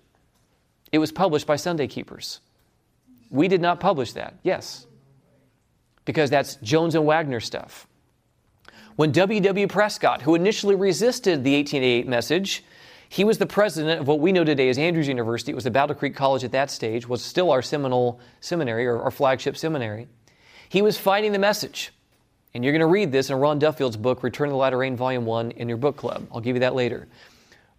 It was published by Sunday Keepers. We did not publish that, yes, because that's Jones and Waggoner stuff. When W. W. Prescott, who initially resisted the 1888 message, he was the president of what we know today as Andrews University. It was the Battle Creek College at that stage, was still our seminal seminary or our flagship seminary. He was fighting the message. And you're going to read this in Ron Duffield's book, Return of the Latter Rain, Volume 1, in your book club. I'll give you that later.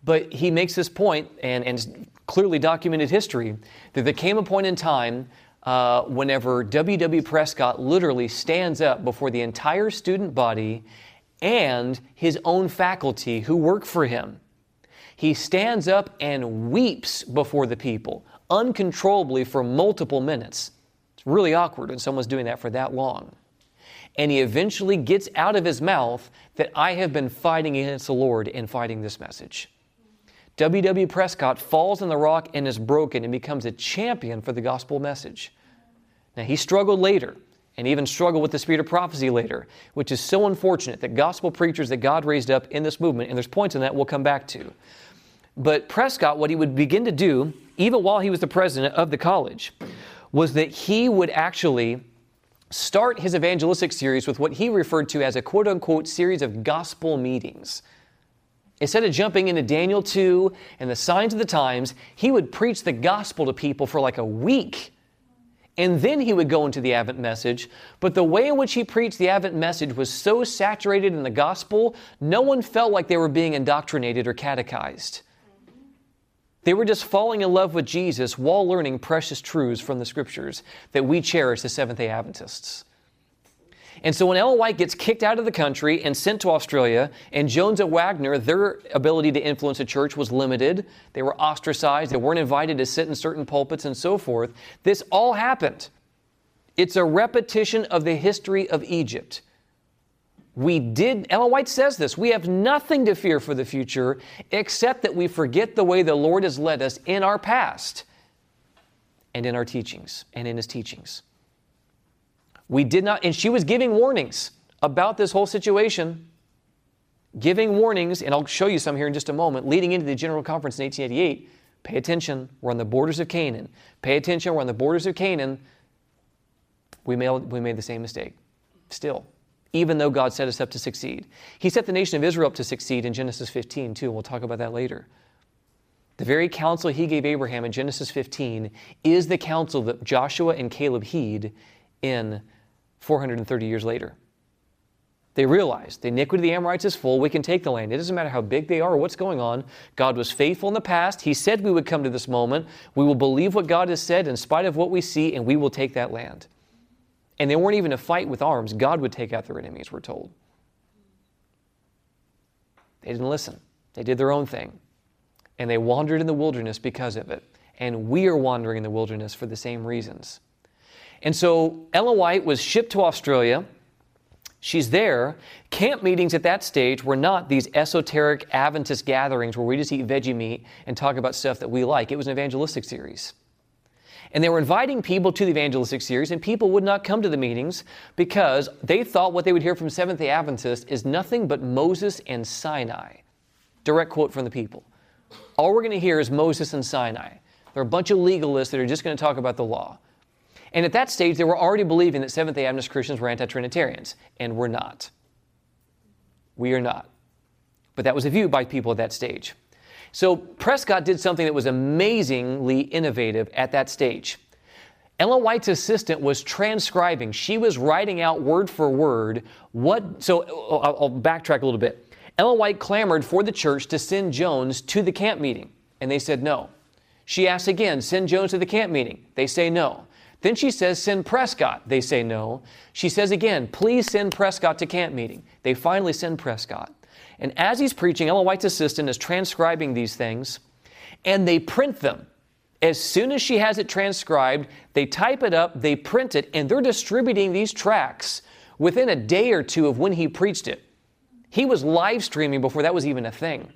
But he makes this point, and, and clearly documented history, that there came a point in time uh, whenever W.W. Prescott literally stands up before the entire student body and his own faculty who work for him. He stands up and weeps before the people uncontrollably for multiple minutes. It's really awkward when someone's doing that for that long and he eventually gets out of his mouth that I have been fighting against the Lord in fighting this message. W.W. Prescott falls on the rock and is broken and becomes a champion for the gospel message. Now, he struggled later and even struggled with the spirit of prophecy later, which is so unfortunate that gospel preachers that God raised up in this movement, and there's points in that we'll come back to. But Prescott, what he would begin to do, even while he was the president of the college, was that he would actually start his evangelistic series with what he referred to as a quote unquote series of gospel meetings. Instead of jumping into Daniel 2 and the signs of the times, he would preach the gospel to people for like a week. And then he would go into the Advent message. But the way in which he preached the Advent message was so saturated in the gospel, no one felt like they were being indoctrinated or catechized. They were just falling in love with Jesus while learning precious truths from the scriptures that we cherish as Seventh day Adventists. And so when Ellen White gets kicked out of the country and sent to Australia, and Jones and Waggoner, their ability to influence the church was limited. They were ostracized. They weren't invited to sit in certain pulpits and so forth. This all happened. It's a repetition of the history of Egypt. We did, Ellen White says this, we have nothing to fear for the future except that we forget the way the Lord has led us in our past and in our teachings and in his teachings. We did not, and she was giving warnings about this whole situation, giving warnings, and I'll show you some here in just a moment, leading into the General Conference in 1888. Pay attention, we're on the borders of Canaan. Pay attention, we're on the borders of Canaan. We made, we made the same mistake. Still, even though God set us up to succeed. He set the nation of Israel up to succeed in Genesis 15, too. We'll talk about that later. The very counsel he gave Abraham in Genesis 15 is the counsel that Joshua and Caleb heed in 430 years later. They realized the iniquity of the Amorites is full. We can take the land. It doesn't matter how big they are or what's going on. God was faithful in the past. He said we would come to this moment. We will believe what God has said in spite of what we see, and we will take that land. And they weren't even a fight with arms. God would take out their enemies, we're told. They didn't listen, they did their own thing. And they wandered in the wilderness because of it. And we are wandering in the wilderness for the same reasons. And so Ellen White was shipped to Australia. She's there. Camp meetings at that stage were not these esoteric Adventist gatherings where we just eat veggie meat and talk about stuff that we like. It was an evangelistic series. And they were inviting people to the evangelistic series, and people would not come to the meetings because they thought what they would hear from Seventh day Adventists is nothing but Moses and Sinai. Direct quote from the people. All we're going to hear is Moses and Sinai. They're a bunch of legalists that are just going to talk about the law. And at that stage, they were already believing that Seventh day Adventist Christians were anti Trinitarians, and we're not. We are not. But that was a view by people at that stage. So Prescott did something that was amazingly innovative at that stage. Ellen White's assistant was transcribing. She was writing out word for word what. So oh, I'll, I'll backtrack a little bit. Ellen White clamored for the church to send Jones to the camp meeting, and they said no. She asked again, send Jones to the camp meeting. They say no. Then she says, send Prescott. They say no. She says again, please send Prescott to camp meeting. They finally send Prescott. And as he's preaching, Ellen White's assistant is transcribing these things, and they print them. As soon as she has it transcribed, they type it up, they print it, and they're distributing these tracks within a day or two of when he preached it. He was live streaming before that was even a thing.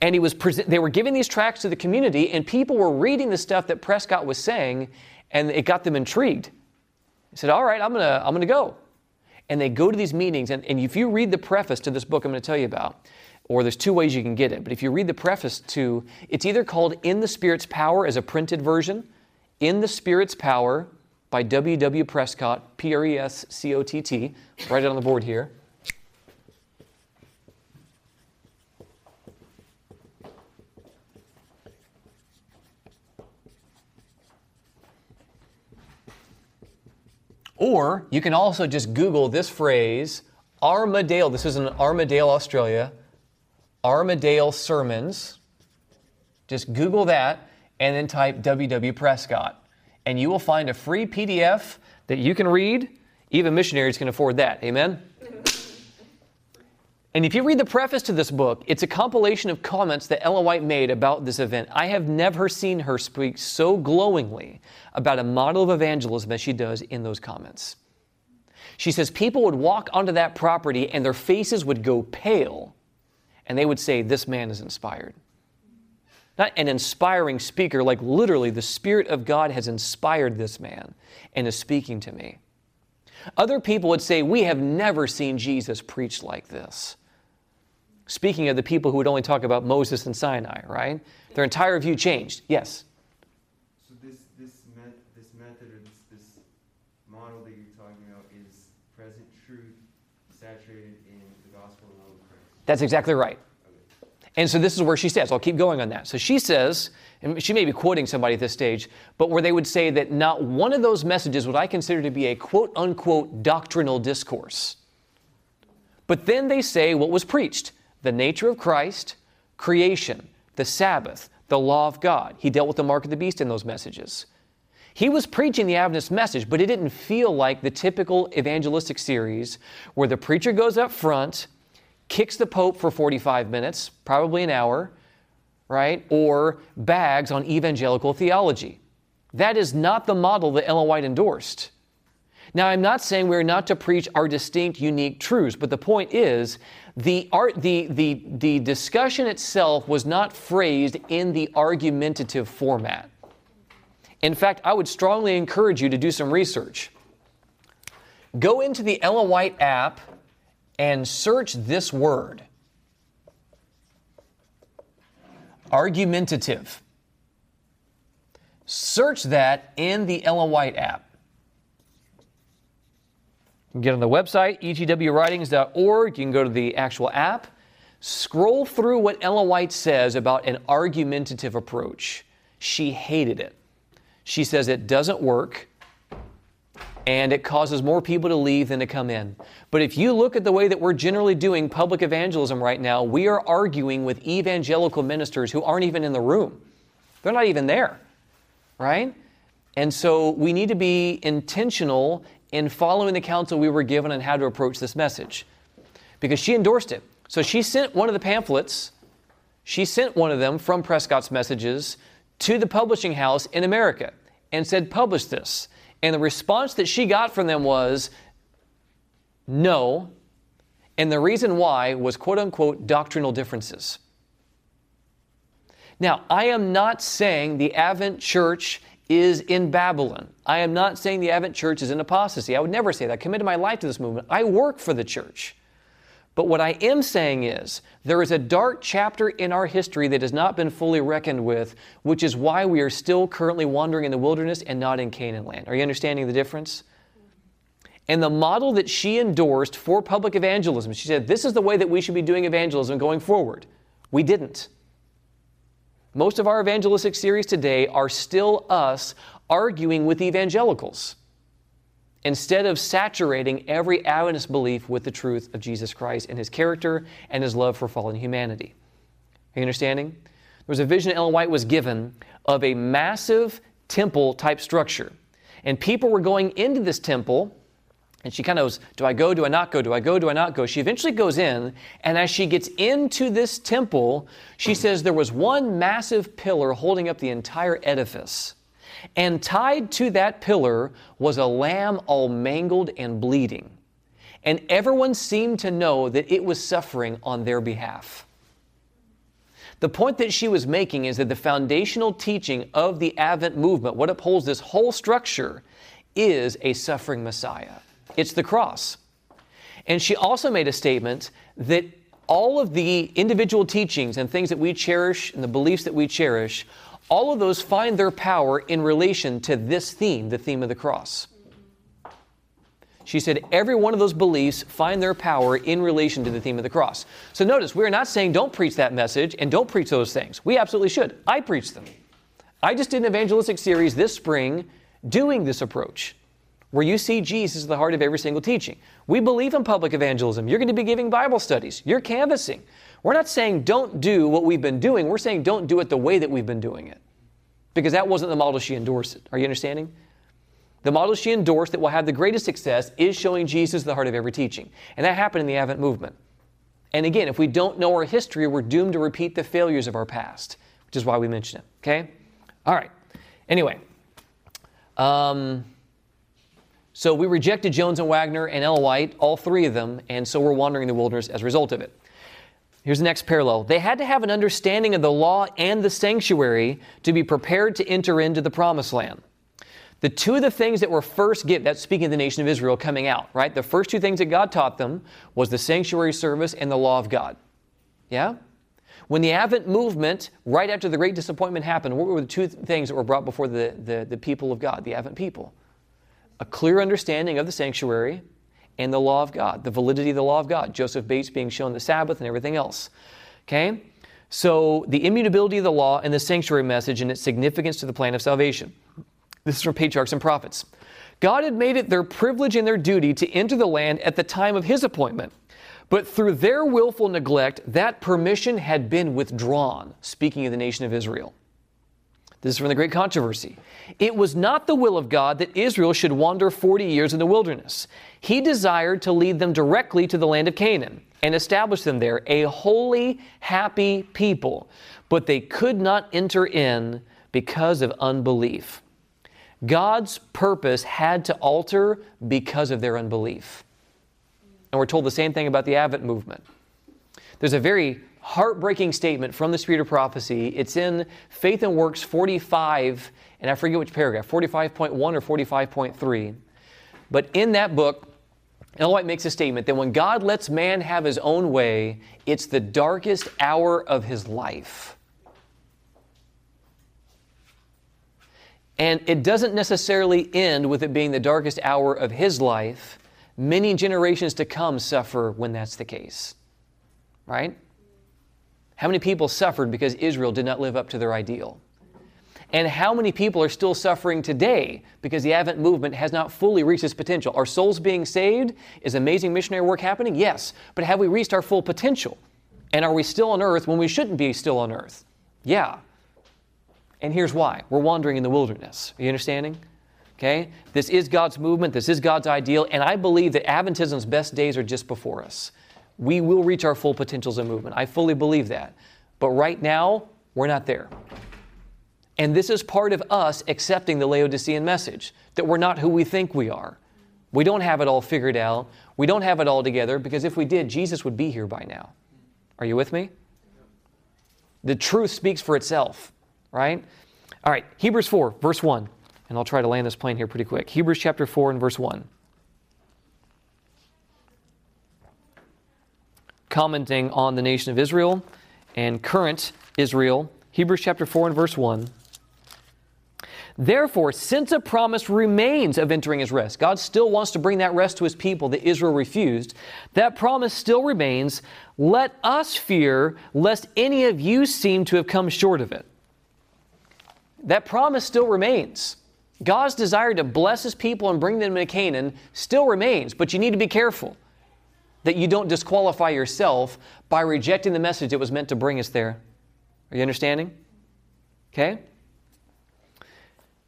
And he was they were giving these tracks to the community, and people were reading the stuff that Prescott was saying, and it got them intrigued. He said, All right, I'm gonna, I'm gonna go and they go to these meetings. And, and if you read the preface to this book I'm going to tell you about, or there's two ways you can get it, but if you read the preface to, it's either called In the Spirit's Power as a printed version, In the Spirit's Power by W. W. Prescott, P R E S C O T T. Write it on the board here. Or you can also just Google this phrase, Armadale. This is in Armadale, Australia. Armadale Sermons. Just Google that and then type W.W. Prescott. And you will find a free PDF that you can read. Even missionaries can afford that. Amen? And if you read the preface to this book, it's a compilation of comments that Ellen White made about this event. I have never seen her speak so glowingly about a model of evangelism as she does in those comments. She says people would walk onto that property and their faces would go pale, and they would say, This man is inspired. Not an inspiring speaker, like literally, the Spirit of God has inspired this man and is speaking to me. Other people would say, We have never seen Jesus preach like this. Speaking of the people who would only talk about Moses and Sinai, right? Their entire view changed. Yes? So this, this, met, this method or this, this model that you're talking about is present truth saturated in the gospel and love of Christ. That's exactly right. And so this is where she says, I'll keep going on that. So she says, and she may be quoting somebody at this stage, but where they would say that not one of those messages would I consider to be a quote unquote doctrinal discourse. But then they say what was preached the nature of Christ, creation, the Sabbath, the law of God. He dealt with the mark of the beast in those messages. He was preaching the Adventist message, but it didn't feel like the typical evangelistic series where the preacher goes up front, kicks the Pope for 45 minutes, probably an hour, right? Or bags on evangelical theology. That is not the model that Ellen White endorsed. Now, I'm not saying we're not to preach our distinct, unique truths, but the point is the, art, the, the, the discussion itself was not phrased in the argumentative format. In fact, I would strongly encourage you to do some research. Go into the Ellen White app and search this word Argumentative. Search that in the Ellen White app. Can get on the website, egwwritings.org. You can go to the actual app. Scroll through what Ellen White says about an argumentative approach. She hated it. She says it doesn't work and it causes more people to leave than to come in. But if you look at the way that we're generally doing public evangelism right now, we are arguing with evangelical ministers who aren't even in the room. They're not even there, right? And so we need to be intentional in following the counsel we were given on how to approach this message. Because she endorsed it. So she sent one of the pamphlets, she sent one of them from Prescott's messages to the publishing house in America and said, Publish this. And the response that she got from them was no. And the reason why was quote unquote doctrinal differences. Now, I am not saying the Advent church is in Babylon. I am not saying the Advent church is in apostasy. I would never say that. I committed my life to this movement. I work for the church. But what I am saying is, there is a dark chapter in our history that has not been fully reckoned with, which is why we are still currently wandering in the wilderness and not in Canaan land. Are you understanding the difference? And the model that she endorsed for public evangelism, she said, this is the way that we should be doing evangelism going forward. We didn't. Most of our evangelistic series today are still us arguing with evangelicals instead of saturating every Adventist belief with the truth of Jesus Christ and his character and his love for fallen humanity. Are you understanding? There was a vision Ellen White was given of a massive temple type structure. And people were going into this temple, and she kind of goes, Do I go? Do I not go? Do I go? Do I not go? She eventually goes in, and as she gets into this temple, she says there was one massive pillar holding up the entire edifice. And tied to that pillar was a lamb all mangled and bleeding. And everyone seemed to know that it was suffering on their behalf. The point that she was making is that the foundational teaching of the Advent movement, what upholds this whole structure, is a suffering Messiah. It's the cross. And she also made a statement that all of the individual teachings and things that we cherish and the beliefs that we cherish all of those find their power in relation to this theme, the theme of the cross. She said every one of those beliefs find their power in relation to the theme of the cross. So notice, we're not saying don't preach that message and don't preach those things. We absolutely should. I preach them. I just did an evangelistic series this spring doing this approach, where you see Jesus at the heart of every single teaching. We believe in public evangelism. You're going to be giving Bible studies, you're canvassing. We're not saying don't do what we've been doing. We're saying don't do it the way that we've been doing it. Because that wasn't the model she endorsed. Are you understanding? The model she endorsed that will have the greatest success is showing Jesus at the heart of every teaching. And that happened in the Advent movement. And again, if we don't know our history, we're doomed to repeat the failures of our past, which is why we mention it. Okay? All right. Anyway, um, so we rejected Jones and Waggoner and Ellen White, all three of them, and so we're wandering in the wilderness as a result of it. Here's the next parallel. They had to have an understanding of the law and the sanctuary to be prepared to enter into the promised land. The two of the things that were first given, that's speaking of the nation of Israel coming out, right? The first two things that God taught them was the sanctuary service and the law of God. Yeah? When the Advent movement, right after the great disappointment happened, what were the two things that were brought before the, the, the people of God, the Advent people? A clear understanding of the sanctuary and the law of God, the validity of the law of God. Joseph Bates being shown the Sabbath and everything else. Okay? So, the immutability of the law and the sanctuary message and its significance to the plan of salvation. This is from Patriarchs and Prophets. God had made it their privilege and their duty to enter the land at the time of his appointment. But through their willful neglect, that permission had been withdrawn, speaking of the nation of Israel. This is from the Great Controversy. It was not the will of God that Israel should wander 40 years in the wilderness. He desired to lead them directly to the land of Canaan and establish them there, a holy, happy people. But they could not enter in because of unbelief. God's purpose had to alter because of their unbelief. And we're told the same thing about the Advent movement. There's a very heartbreaking statement from the Spirit of Prophecy. It's in Faith and Works 45, and I forget which paragraph, 45.1 or 45.3. But in that book, Ellen White makes a statement that when God lets man have his own way, it's the darkest hour of his life. And it doesn't necessarily end with it being the darkest hour of his life. Many generations to come suffer when that's the case. Right? How many people suffered because Israel did not live up to their ideal? And how many people are still suffering today because the Advent movement has not fully reached its potential? Are souls being saved? Is amazing missionary work happening? Yes. But have we reached our full potential? And are we still on earth when we shouldn't be still on earth? Yeah. And here's why we're wandering in the wilderness. Are you understanding? Okay? This is God's movement, this is God's ideal, and I believe that Adventism's best days are just before us. We will reach our full potential as movement. I fully believe that. But right now, we're not there. And this is part of us accepting the Laodicean message that we're not who we think we are. We don't have it all figured out. We don't have it all together because if we did, Jesus would be here by now. Are you with me? The truth speaks for itself, right? All right, Hebrews 4, verse 1. And I'll try to land this plane here pretty quick. Hebrews chapter 4 and verse 1. Commenting on the nation of Israel and current Israel, Hebrews chapter 4 and verse 1. Therefore, since a promise remains of entering his rest, God still wants to bring that rest to his people that Israel refused. That promise still remains. Let us fear lest any of you seem to have come short of it. That promise still remains. God's desire to bless his people and bring them into Canaan still remains, but you need to be careful that you don't disqualify yourself by rejecting the message that was meant to bring us there. Are you understanding? Okay?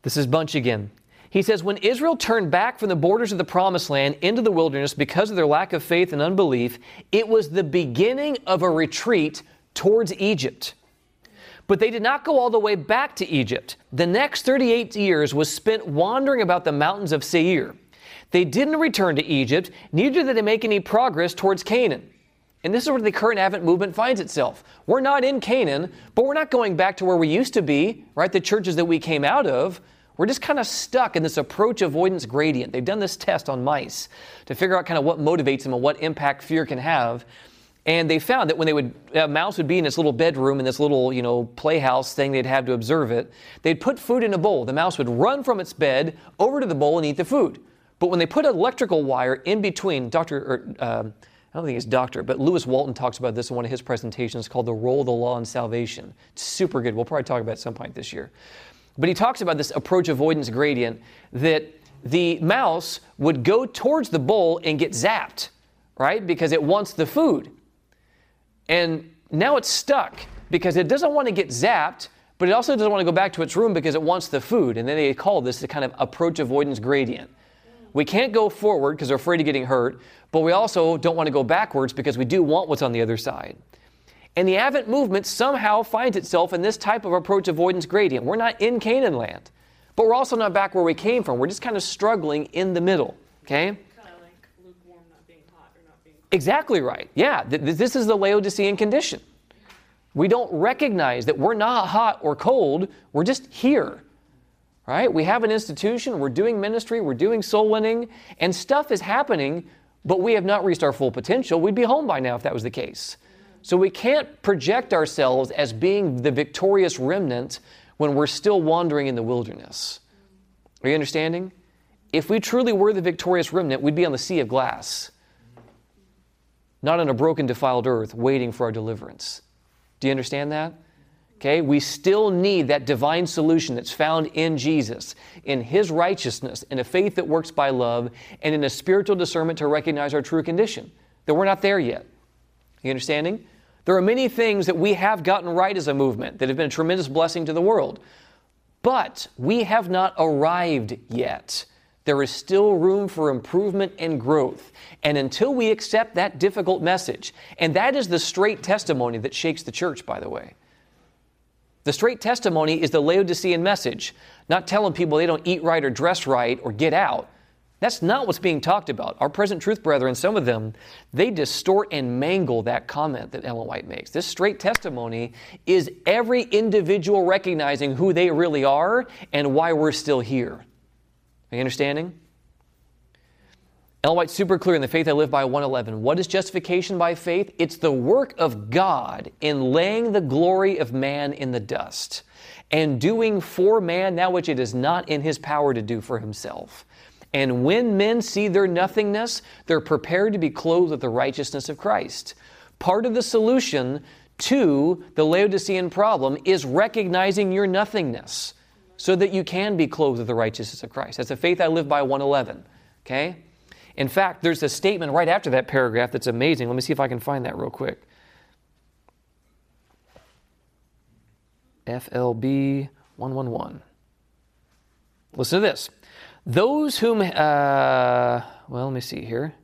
This is Bunch again. He says, When Israel turned back from the borders of the promised land into the wilderness because of their lack of faith and unbelief, it was the beginning of a retreat towards Egypt. But they did not go all the way back to Egypt. The next 38 years was spent wandering about the mountains of Seir. They didn't return to Egypt, neither did they make any progress towards Canaan. And this is where the current Advent movement finds itself. We're not in Canaan, but we're not going back to where we used to be, right? The churches that we came out of. We're just kind of stuck in this approach avoidance gradient. They've done this test on mice to figure out kind of what motivates them and what impact fear can have. And they found that when they would, a mouse would be in its little bedroom in this little, you know, playhouse thing they'd have to observe it. They'd put food in a bowl. The mouse would run from its bed over to the bowl and eat the food. But when they put electrical wire in between, Dr. Or, um, I don't think he's doctor, but Lewis Walton talks about this in one of his presentations called The Role of the Law in Salvation. It's super good. We'll probably talk about it at some point this year. But he talks about this approach avoidance gradient that the mouse would go towards the bowl and get zapped, right? Because it wants the food. And now it's stuck because it doesn't want to get zapped, but it also doesn't want to go back to its room because it wants the food. And then they call this the kind of approach avoidance gradient. We can't go forward because we're afraid of getting hurt, but we also don't want to go backwards because we do want what's on the other side. And the Advent movement somehow finds itself in this type of approach avoidance gradient. We're not in Canaan land, but we're also not back where we came from. We're just kind of struggling in the middle, okay? Kind of like lukewarm, not being hot or not being cold. Exactly right. Yeah, th- this is the Laodicean condition. We don't recognize that we're not hot or cold, we're just here. Right? We have an institution, we're doing ministry, we're doing soul winning, and stuff is happening, but we have not reached our full potential. We'd be home by now if that was the case. So we can't project ourselves as being the victorious remnant when we're still wandering in the wilderness. Are you understanding? If we truly were the victorious remnant, we'd be on the sea of glass, not on a broken, defiled earth waiting for our deliverance. Do you understand that? Okay, we still need that divine solution that's found in Jesus, in His righteousness, in a faith that works by love, and in a spiritual discernment to recognize our true condition. That we're not there yet. You understanding? There are many things that we have gotten right as a movement that have been a tremendous blessing to the world. But we have not arrived yet. There is still room for improvement and growth. And until we accept that difficult message, and that is the straight testimony that shakes the church, by the way. The straight testimony is the Laodicean message, not telling people they don't eat right or dress right or get out. That's not what's being talked about. Our present truth brethren, some of them, they distort and mangle that comment that Ellen White makes. This straight testimony is every individual recognizing who they really are and why we're still here. Are you understanding? Ellen White, super clear in the faith I live by 111. What is justification by faith? It's the work of God in laying the glory of man in the dust and doing for man that which it is not in his power to do for himself. And when men see their nothingness, they're prepared to be clothed with the righteousness of Christ. Part of the solution to the Laodicean problem is recognizing your nothingness so that you can be clothed with the righteousness of Christ. That's a faith I live by 111. Okay? In fact, there's a statement right after that paragraph that's amazing. Let me see if I can find that real quick. FLB 111. Listen to this. Those whom, uh, well, let me see here.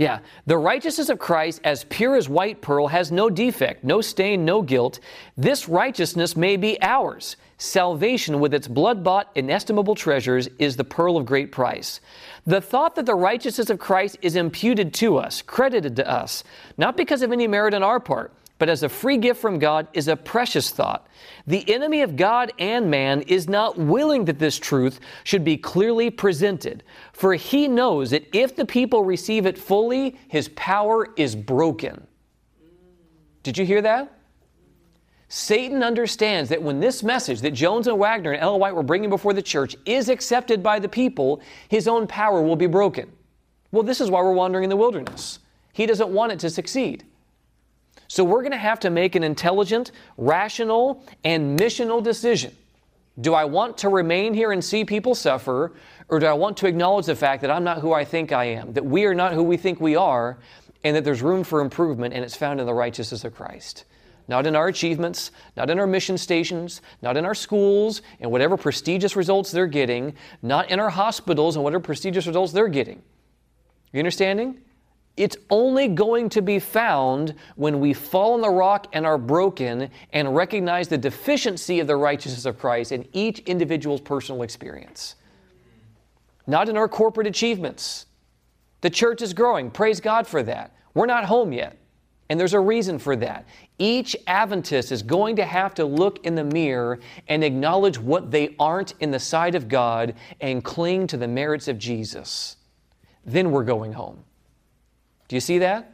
Yeah, the righteousness of Christ, as pure as white pearl, has no defect, no stain, no guilt. This righteousness may be ours. Salvation, with its blood bought, inestimable treasures, is the pearl of great price. The thought that the righteousness of Christ is imputed to us, credited to us, not because of any merit on our part, but as a free gift from God is a precious thought. The enemy of God and man is not willing that this truth should be clearly presented, for he knows that if the people receive it fully, his power is broken. Did you hear that? Satan understands that when this message that Jones and Waggoner and Ellen White were bringing before the church is accepted by the people, his own power will be broken. Well, this is why we're wandering in the wilderness. He doesn't want it to succeed. So we're going to have to make an intelligent, rational, and missional decision. Do I want to remain here and see people suffer, or do I want to acknowledge the fact that I'm not who I think I am, that we are not who we think we are, and that there's room for improvement, and it's found in the righteousness of Christ? Not in our achievements, not in our mission stations, not in our schools and whatever prestigious results they're getting, not in our hospitals and whatever prestigious results they're getting. You understanding? It's only going to be found when we fall on the rock and are broken and recognize the deficiency of the righteousness of Christ in each individual's personal experience. Not in our corporate achievements. The church is growing. Praise God for that. We're not home yet. And there's a reason for that. Each Adventist is going to have to look in the mirror and acknowledge what they aren't in the sight of God and cling to the merits of Jesus. Then we're going home. Do you see that?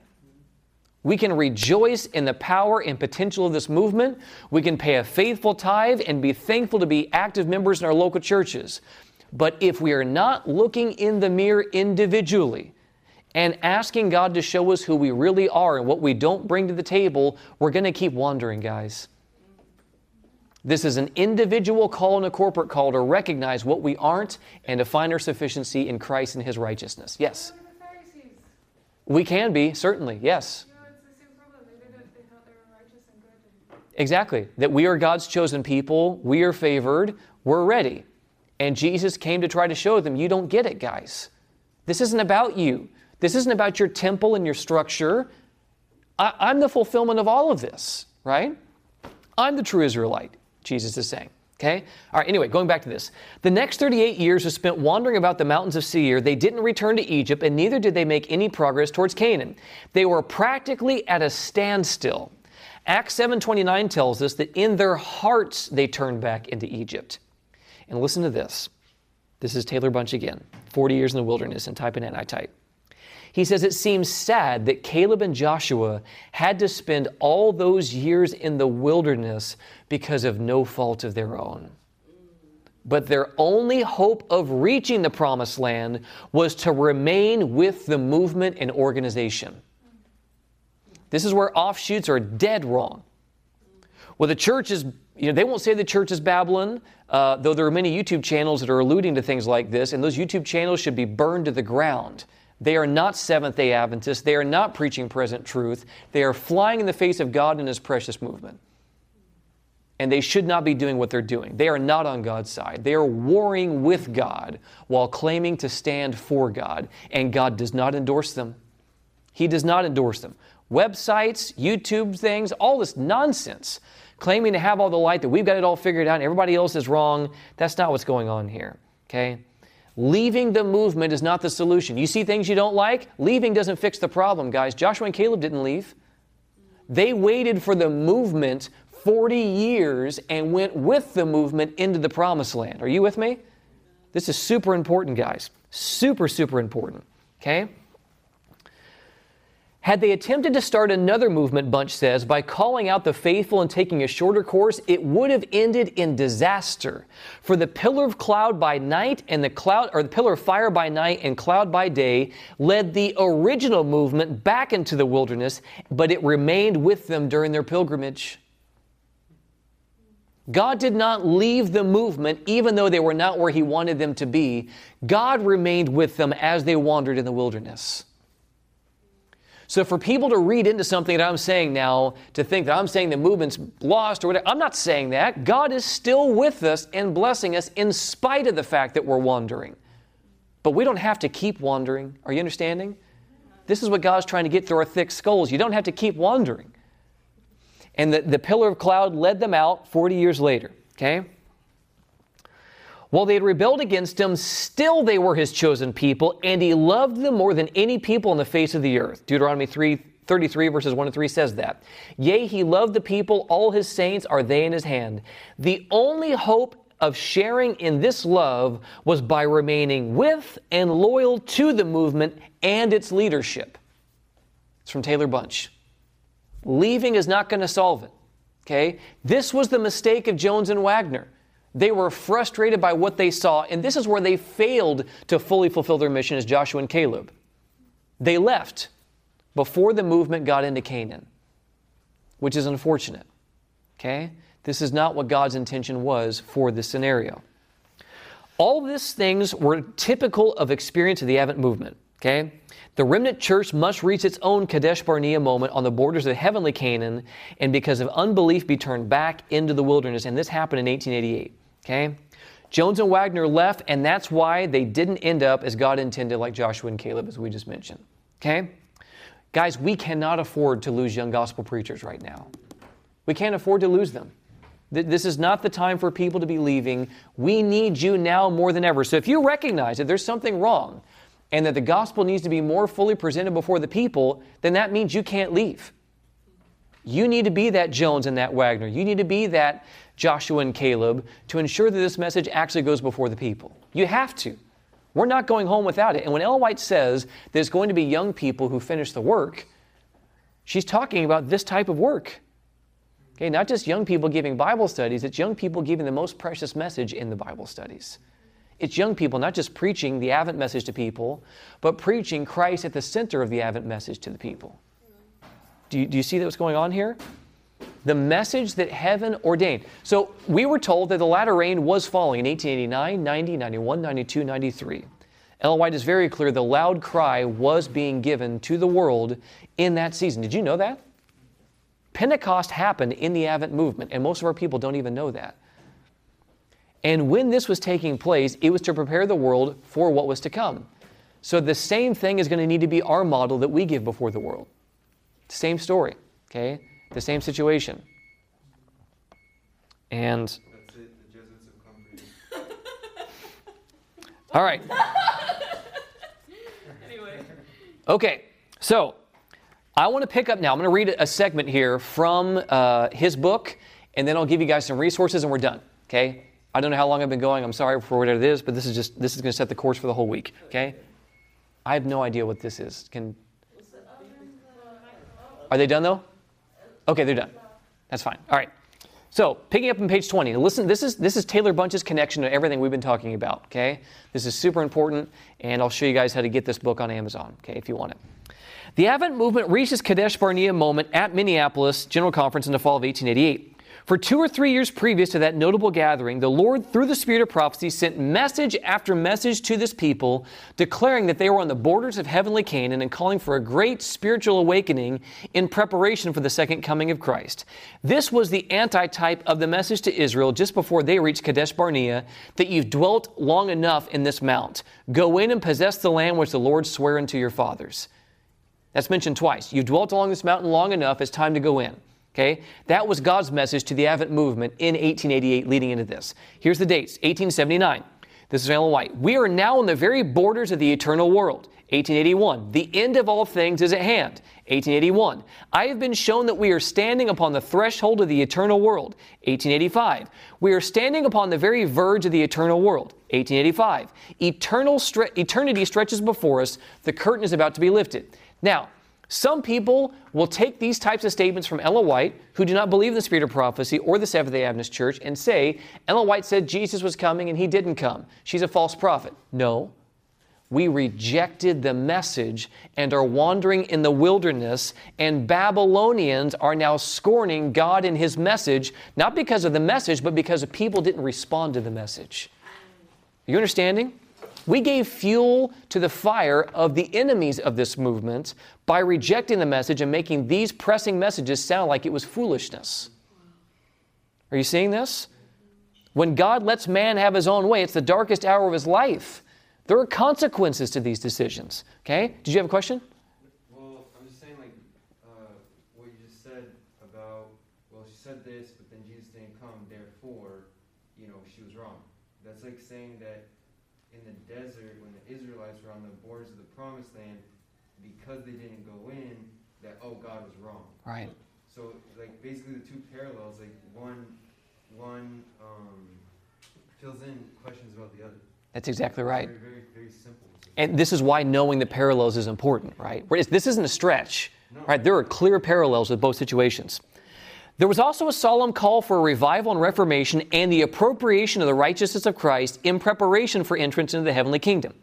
We can rejoice in the power and potential of this movement. We can pay a faithful tithe and be thankful to be active members in our local churches. But if we are not looking in the mirror individually and asking God to show us who we really are and what we don't bring to the table, we're going to keep wandering, guys. This is an individual call and a corporate call to recognize what we aren't and to find our sufficiency in Christ and His righteousness. Yes? We can be, certainly, yes. Exactly. That we are God's chosen people, we are favored, we're ready. And Jesus came to try to show them, you don't get it, guys. This isn't about you. This isn't about your temple and your structure. I, am the fulfillment of all of this, right? I'm the true Israelite, Jesus is saying. Okay? All right, anyway, going back to this. The next 38 years was spent wandering about the mountains of Seir. They didn't return to Egypt, and neither did they make any progress towards Canaan. They were practically at a standstill. Acts 7:29 tells us that in their hearts they turned back into Egypt. And listen to this. This is Taylor Bunch again. 40 years in the wilderness and type in and I type. He says it seems sad that Caleb and Joshua had to spend all those years in the wilderness because of no fault of their own. But their only hope of reaching the promised land was to remain with the movement and organization. This is where offshoots are dead wrong. Well, the church is, you know, they won't say the church is Babylon, uh, though there are many YouTube channels that are alluding to things like this, and those YouTube channels should be burned to the ground. They are not Seventh day Adventists. They are not preaching present truth. They are flying in the face of God and His precious movement. And they should not be doing what they're doing. They are not on God's side. They are warring with God while claiming to stand for God. And God does not endorse them. He does not endorse them. Websites, YouTube things, all this nonsense, claiming to have all the light that we've got it all figured out and everybody else is wrong. That's not what's going on here. Okay? Leaving the movement is not the solution. You see things you don't like? Leaving doesn't fix the problem, guys. Joshua and Caleb didn't leave. They waited for the movement 40 years and went with the movement into the promised land. Are you with me? This is super important, guys. Super, super important. Okay? Had they attempted to start another movement, Bunch says, by calling out the faithful and taking a shorter course, it would have ended in disaster. For the pillar of cloud by night and the cloud, or the pillar of fire by night and cloud by day, led the original movement back into the wilderness, but it remained with them during their pilgrimage. God did not leave the movement even though they were not where He wanted them to be. God remained with them as they wandered in the wilderness. So for people to read into something that I'm saying now, to think that I'm saying the movement's lost or whatever, I'm not saying that. God is still with us and blessing us in spite of the fact that we're wandering. But we don't have to keep wandering. Are you understanding? This is what God's trying to get through our thick skulls. You don't have to keep wandering. And the, the pillar of cloud led them out 40 years later. Okay? While they had rebelled against him, still they were his chosen people, and he loved them more than any people on the face of the earth. Deuteronomy 3 33 verses 1 and 3 says that. Yea, he loved the people, all his saints are they in his hand. The only hope of sharing in this love was by remaining with and loyal to the movement and its leadership. It's from Taylor Bunch. Leaving is not going to solve it. Okay? This was the mistake of Jones and Waggoner. They were frustrated by what they saw, and this is where they failed to fully fulfill their mission as Joshua and Caleb. They left before the movement got into Canaan, which is unfortunate. Okay? This is not what God's intention was for this scenario. All these things were typical of experience of the Advent movement. Okay? The remnant church must reach its own Kadesh Barnea moment on the borders of heavenly Canaan, and because of unbelief, be turned back into the wilderness. And this happened in 1888. Okay? Jones and Waggoner left, and that's why they didn't end up as God intended, like Joshua and Caleb, as we just mentioned. Okay? Guys, we cannot afford to lose young gospel preachers right now. We can't afford to lose them. This is not the time for people to be leaving. We need you now more than ever. So if you recognize that there's something wrong and that the gospel needs to be more fully presented before the people, then that means you can't leave. You need to be that Jones and that Waggoner. You need to be that Joshua and Caleb to ensure that this message actually goes before the people. You have to. We're not going home without it. And when Ellen White says there's going to be young people who finish the work, she's talking about this type of work. Okay, not just young people giving Bible studies, it's young people giving the most precious message in the Bible studies. It's young people not just preaching the Advent message to people, but preaching Christ at the center of the Advent message to the people. Do you, do you see what's going on here? The message that heaven ordained. So we were told that the latter rain was falling in 1889, 90, 91, 92, 93. Ellen White is very clear the loud cry was being given to the world in that season. Did you know that? Pentecost happened in the Advent movement, and most of our people don't even know that. And when this was taking place, it was to prepare the world for what was to come. So the same thing is going to need to be our model that we give before the world. Same story, okay? The same situation. And it, the Jesuits have come for you. all right. Anyway, Okay, so I want to pick up now. I'm going to read a segment here from uh, his book, and then I'll give you guys some resources, and we're done. Okay? I don't know how long I've been going. I'm sorry for whatever it is, but this is just this is going to set the course for the whole week. Okay? I have no idea what this is. Can are they done though? Okay, they're done. That's fine. All right. So, picking up on page 20, listen, this is, this is Taylor Bunch's connection to everything we've been talking about, okay? This is super important, and I'll show you guys how to get this book on Amazon, okay, if you want it. The Advent movement reached its Kadesh Barnea moment at Minneapolis General Conference in the fall of 1888. For two or three years previous to that notable gathering, the Lord, through the Spirit of prophecy, sent message after message to this people, declaring that they were on the borders of heavenly Canaan and calling for a great spiritual awakening in preparation for the second coming of Christ. This was the antitype of the message to Israel just before they reached Kadesh Barnea that you've dwelt long enough in this mount. Go in and possess the land which the Lord sware unto your fathers. That's mentioned twice. You've dwelt along this mountain long enough, it's time to go in. Okay? That was God's message to the Advent movement in 1888 leading into this. Here's the dates 1879. This is Ellen White. We are now on the very borders of the eternal world. 1881. The end of all things is at hand. 1881. I have been shown that we are standing upon the threshold of the eternal world. 1885. We are standing upon the very verge of the eternal world. 1885. Eternal stre- eternity stretches before us. The curtain is about to be lifted. Now, some people will take these types of statements from Ellen White, who do not believe in the spirit of prophecy or the Seventh day Adventist Church, and say, Ellen White said Jesus was coming and he didn't come. She's a false prophet. No. We rejected the message and are wandering in the wilderness, and Babylonians are now scorning God and his message, not because of the message, but because people didn't respond to the message. You understanding? We gave fuel to the fire of the enemies of this movement by rejecting the message and making these pressing messages sound like it was foolishness. Are you seeing this? When God lets man have his own way, it's the darkest hour of his life. There are consequences to these decisions. Okay? Did you have a question? Well, I'm just saying, like, uh, what you just said about, well, she said this, but then Jesus didn't come, therefore, you know, she was wrong. That's like saying that in the desert, when the Israelites were on the borders of the promised land, because they didn't go in, that, oh, God was wrong. Right. So, like, basically the two parallels, like, one, one um, fills in questions about the other. That's exactly right. Very, very, very simple. And this is why knowing the parallels is important, right? This isn't a stretch, right? There are clear parallels with both situations. There was also a solemn call for a revival and reformation and the appropriation of the righteousness of Christ in preparation for entrance into the heavenly kingdom.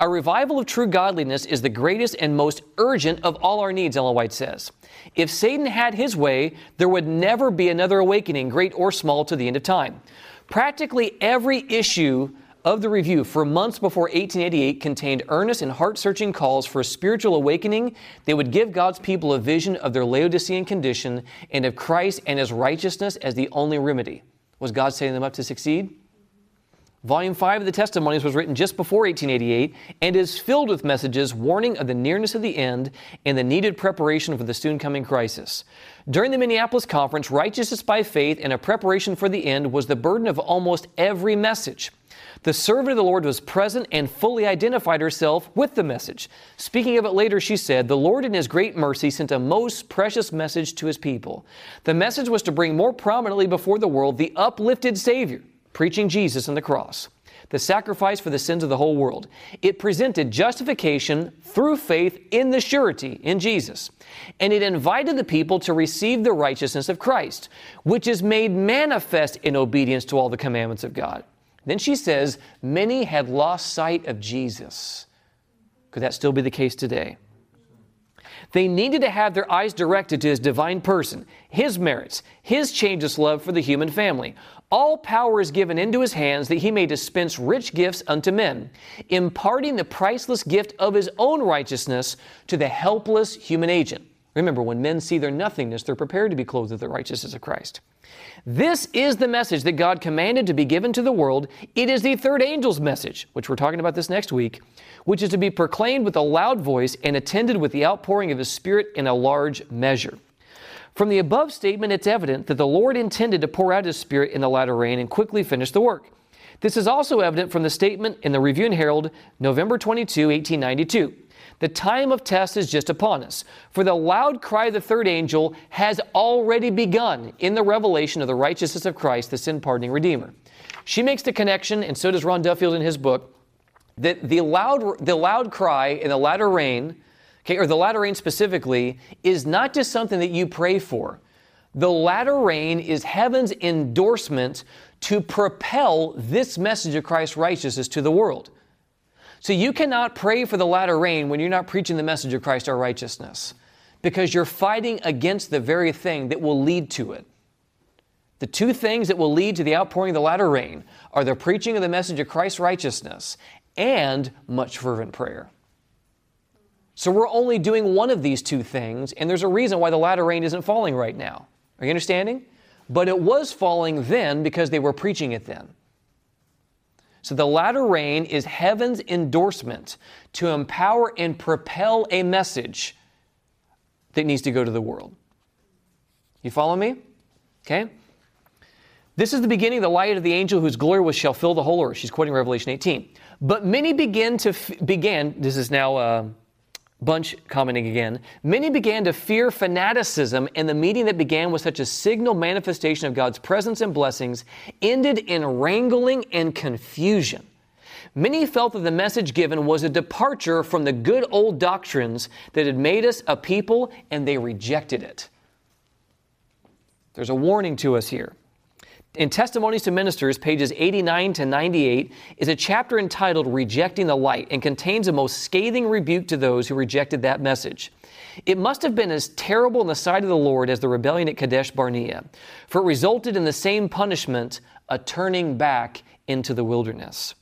A revival of true godliness is the greatest and most urgent of all our needs, Ellen White says. If Satan had his way, there would never be another awakening, great or small, to the end of time. Practically every issue of the review for months before 1888 contained earnest and heart searching calls for a spiritual awakening that would give God's people a vision of their Laodicean condition and of Christ and his righteousness as the only remedy. Was God setting them up to succeed? Volume 5 of the Testimonies was written just before 1888 and is filled with messages warning of the nearness of the end and the needed preparation for the soon coming crisis. During the Minneapolis conference, righteousness by faith and a preparation for the end was the burden of almost every message. The servant of the Lord was present and fully identified herself with the message. Speaking of it later, she said, The Lord in His great mercy sent a most precious message to His people. The message was to bring more prominently before the world the uplifted Savior, preaching Jesus and the cross, the sacrifice for the sins of the whole world. It presented justification through faith in the surety in Jesus. And it invited the people to receive the righteousness of Christ, which is made manifest in obedience to all the commandments of God. Then she says, Many had lost sight of Jesus. Could that still be the case today? They needed to have their eyes directed to his divine person, his merits, his changeless love for the human family. All power is given into his hands that he may dispense rich gifts unto men, imparting the priceless gift of his own righteousness to the helpless human agent. Remember, when men see their nothingness, they're prepared to be clothed with the righteousness of Christ. This is the message that God commanded to be given to the world. It is the third angel's message, which we're talking about this next week, which is to be proclaimed with a loud voice and attended with the outpouring of His Spirit in a large measure. From the above statement, it's evident that the Lord intended to pour out His Spirit in the latter rain and quickly finish the work. This is also evident from the statement in the Review and Herald, November 22, 1892. The time of test is just upon us, for the loud cry of the third angel has already begun in the revelation of the righteousness of Christ, the sin pardoning Redeemer. She makes the connection, and so does Ron Duffield in his book, that the loud, the loud cry in the latter rain, okay, or the latter rain specifically, is not just something that you pray for. The latter rain is heaven's endorsement to propel this message of Christ's righteousness to the world. So you cannot pray for the latter rain when you're not preaching the message of Christ our righteousness because you're fighting against the very thing that will lead to it. The two things that will lead to the outpouring of the latter rain are the preaching of the message of Christ's righteousness and much fervent prayer. So we're only doing one of these two things, and there's a reason why the latter rain isn't falling right now. Are you understanding? But it was falling then because they were preaching it then. So the latter rain is heaven's endorsement to empower and propel a message that needs to go to the world. You follow me? Okay? This is the beginning of the light of the angel whose glory was shall fill the whole earth. She's quoting Revelation 18. But many begin to f- began. This is now uh, Bunch commenting again, many began to fear fanaticism, and the meeting that began with such a signal manifestation of God's presence and blessings ended in wrangling and confusion. Many felt that the message given was a departure from the good old doctrines that had made us a people, and they rejected it. There's a warning to us here. In Testimonies to Ministers, pages 89 to 98, is a chapter entitled Rejecting the Light and contains a most scathing rebuke to those who rejected that message. It must have been as terrible in the sight of the Lord as the rebellion at Kadesh Barnea, for it resulted in the same punishment, a turning back into the wilderness.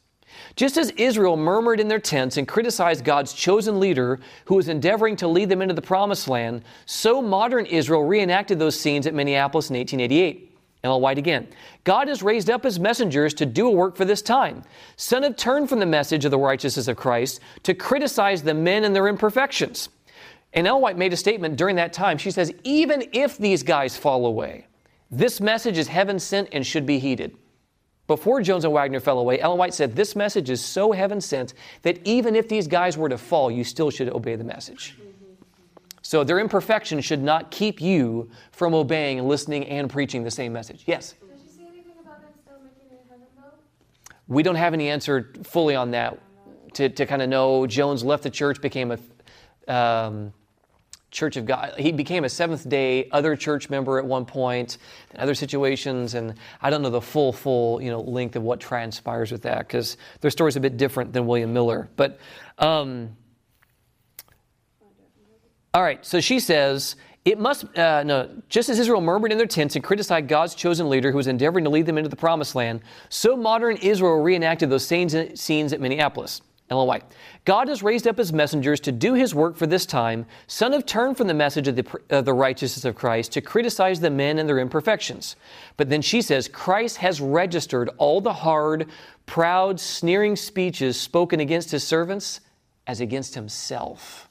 Just as Israel murmured in their tents and criticized God's chosen leader who was endeavoring to lead them into the promised land, so modern Israel reenacted those scenes at Minneapolis in 1888. Ellen White again. God has raised up his messengers to do a work for this time. Some have turned from the message of the righteousness of Christ to criticize the men and their imperfections. And Ellen White made a statement during that time. She says, even if these guys fall away, this message is heaven sent and should be heeded. Before Jones and Waggoner fell away, Ellen White said, This message is so heaven sent that even if these guys were to fall, you still should obey the message. So their imperfection should not keep you from obeying, and listening, and preaching the same message. Yes? Does she say anything about them still making it in heaven, though? We don't have any answer fully on that to, to kind of know. Jones left the church, became a um, Church of God. He became a Seventh Day other church member at one point, in other situations, and I don't know the full, full you know length of what transpires with that because their story's a bit different than William Miller. But um, all right, so she says, it must, uh, no, just as Israel murmured in their tents and criticized God's chosen leader who was endeavoring to lead them into the promised land, so modern Israel reenacted those same scenes at Minneapolis. Ellen White. God has raised up his messengers to do his work for this time. Some have turned from the message of the, of the righteousness of Christ to criticize the men and their imperfections. But then she says, Christ has registered all the hard, proud, sneering speeches spoken against his servants as against himself.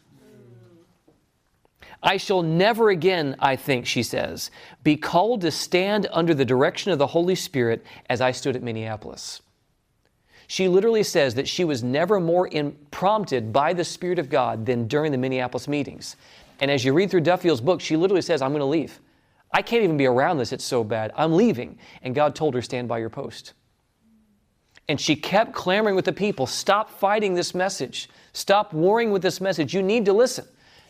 I shall never again, I think, she says, be called to stand under the direction of the Holy Spirit as I stood at Minneapolis. She literally says that she was never more in, prompted by the Spirit of God than during the Minneapolis meetings. And as you read through Duffield's book, she literally says, I'm going to leave. I can't even be around this, it's so bad. I'm leaving. And God told her, Stand by your post. And she kept clamoring with the people stop fighting this message, stop warring with this message. You need to listen.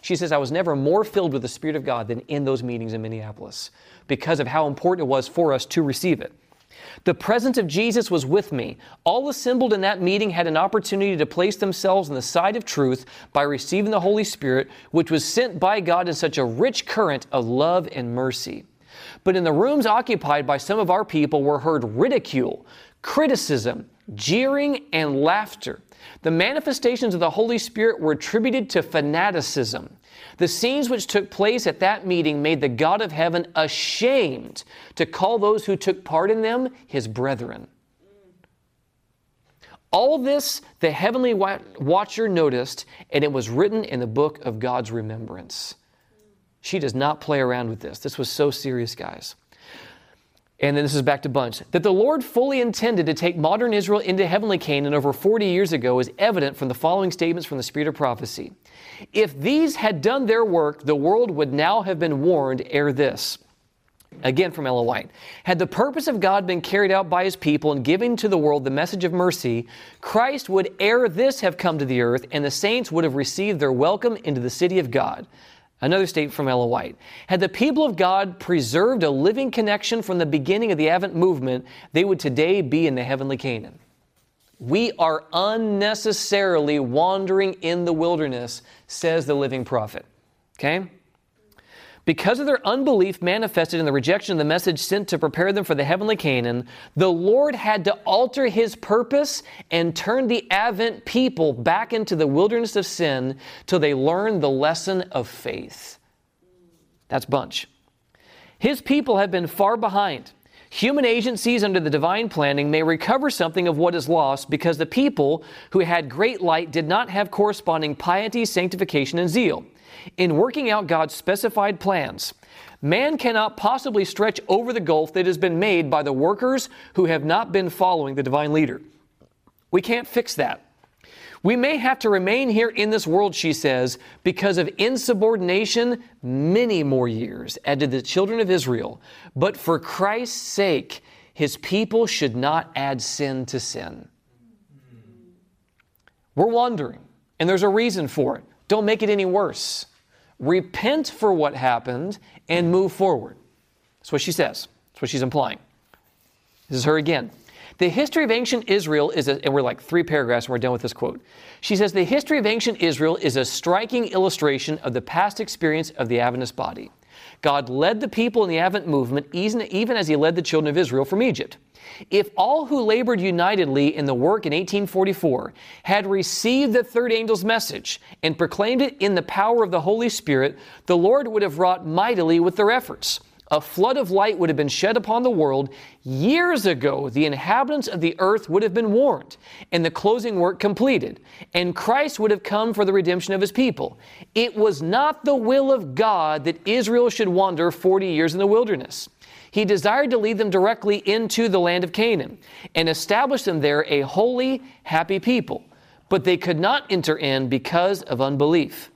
She says, I was never more filled with the Spirit of God than in those meetings in Minneapolis because of how important it was for us to receive it. The presence of Jesus was with me. All assembled in that meeting had an opportunity to place themselves on the side of truth by receiving the Holy Spirit, which was sent by God in such a rich current of love and mercy. But in the rooms occupied by some of our people were heard ridicule, criticism, jeering, and laughter. The manifestations of the Holy Spirit were attributed to fanaticism. The scenes which took place at that meeting made the God of heaven ashamed to call those who took part in them his brethren. All this the heavenly watcher noticed, and it was written in the book of God's remembrance. She does not play around with this. This was so serious, guys. And then this is back to Bunch. That the Lord fully intended to take modern Israel into heavenly Canaan over 40 years ago is evident from the following statements from the Spirit of prophecy. If these had done their work, the world would now have been warned ere this. Again from Ellen White. Had the purpose of God been carried out by his people in giving to the world the message of mercy, Christ would ere this have come to the earth, and the saints would have received their welcome into the city of God. Another statement from Ellen White. Had the people of God preserved a living connection from the beginning of the Advent movement, they would today be in the heavenly Canaan. We are unnecessarily wandering in the wilderness, says the living prophet. Okay? Because of their unbelief manifested in the rejection of the message sent to prepare them for the heavenly Canaan, the Lord had to alter his purpose and turn the Advent people back into the wilderness of sin till they learned the lesson of faith. That's Bunch. His people have been far behind. Human agencies under the divine planning may recover something of what is lost because the people who had great light did not have corresponding piety, sanctification, and zeal in working out God's specified plans. Man cannot possibly stretch over the gulf that has been made by the workers who have not been following the divine leader. We can't fix that. We may have to remain here in this world, she says, because of insubordination, many more years, as did the children of Israel. But for Christ's sake, his people should not add sin to sin. We're wandering, and there's a reason for it. Don't make it any worse. Repent for what happened and move forward. That's what she says. That's what she's implying. This is her again. The history of ancient Israel is, a, and we're like three paragraphs and we're done with this quote. She says, The history of ancient Israel is a striking illustration of the past experience of the Adventist body. God led the people in the Advent movement even as he led the children of Israel from Egypt. If all who labored unitedly in the work in 1844 had received the third angel's message and proclaimed it in the power of the Holy Spirit, the Lord would have wrought mightily with their efforts a flood of light would have been shed upon the world. Years ago, the inhabitants of the earth would have been warned and the closing work completed, and Christ would have come for the redemption of his people. It was not the will of God that Israel should wander 40 years in the wilderness. He desired to lead them directly into the land of Canaan and establish them there a holy, happy people. But they could not enter in because of unbelief.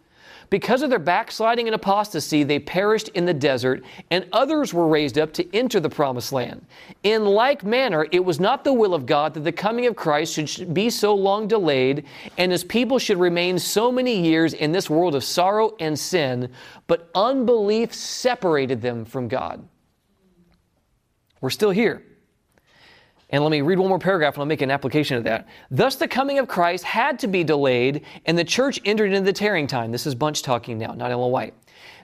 Because of their backsliding and apostasy, they perished in the desert, and others were raised up to enter the promised land. In like manner, it was not the will of God that the coming of Christ should be so long delayed, and his people should remain so many years in this world of sorrow and sin, but unbelief separated them from God. We're still here. And let me read one more paragraph and I'll make an application of that. Thus, the coming of Christ had to be delayed, and the church entered into the tarrying time. This is Bunch talking now, not Ellen White.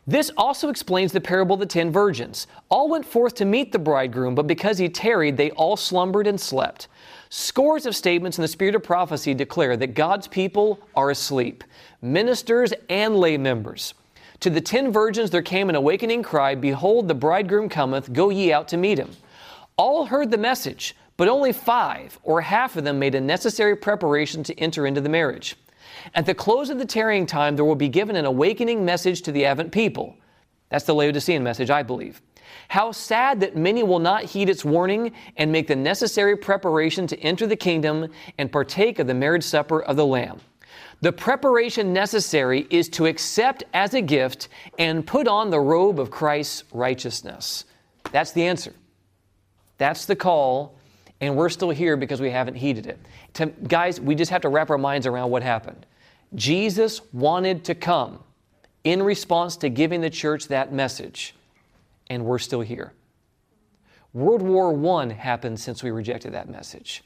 This also explains the parable of the ten virgins. All went forth to meet the bridegroom, but because he tarried, they all slumbered and slept. Scores of statements in the spirit of prophecy declare that God's people are asleep, ministers and lay members. To the ten virgins there came an awakening cry Behold, the bridegroom cometh, go ye out to meet him. All heard the message but only five, or half of them, made a necessary preparation to enter into the marriage. At the close of the tarrying time, there will be given an awakening message to the Advent people. That's the Laodicean message, I believe. How sad that many will not heed its warning and make the necessary preparation to enter the kingdom and partake of the marriage supper of the Lamb. The preparation necessary is to accept as a gift and put on the robe of Christ's righteousness. That's the answer. That's the call and we're still here because we haven't heeded it. To, guys, we just have to wrap our minds around what happened. Jesus wanted to come in response to giving the church that message, and we're still here. World War I happened since we rejected that message.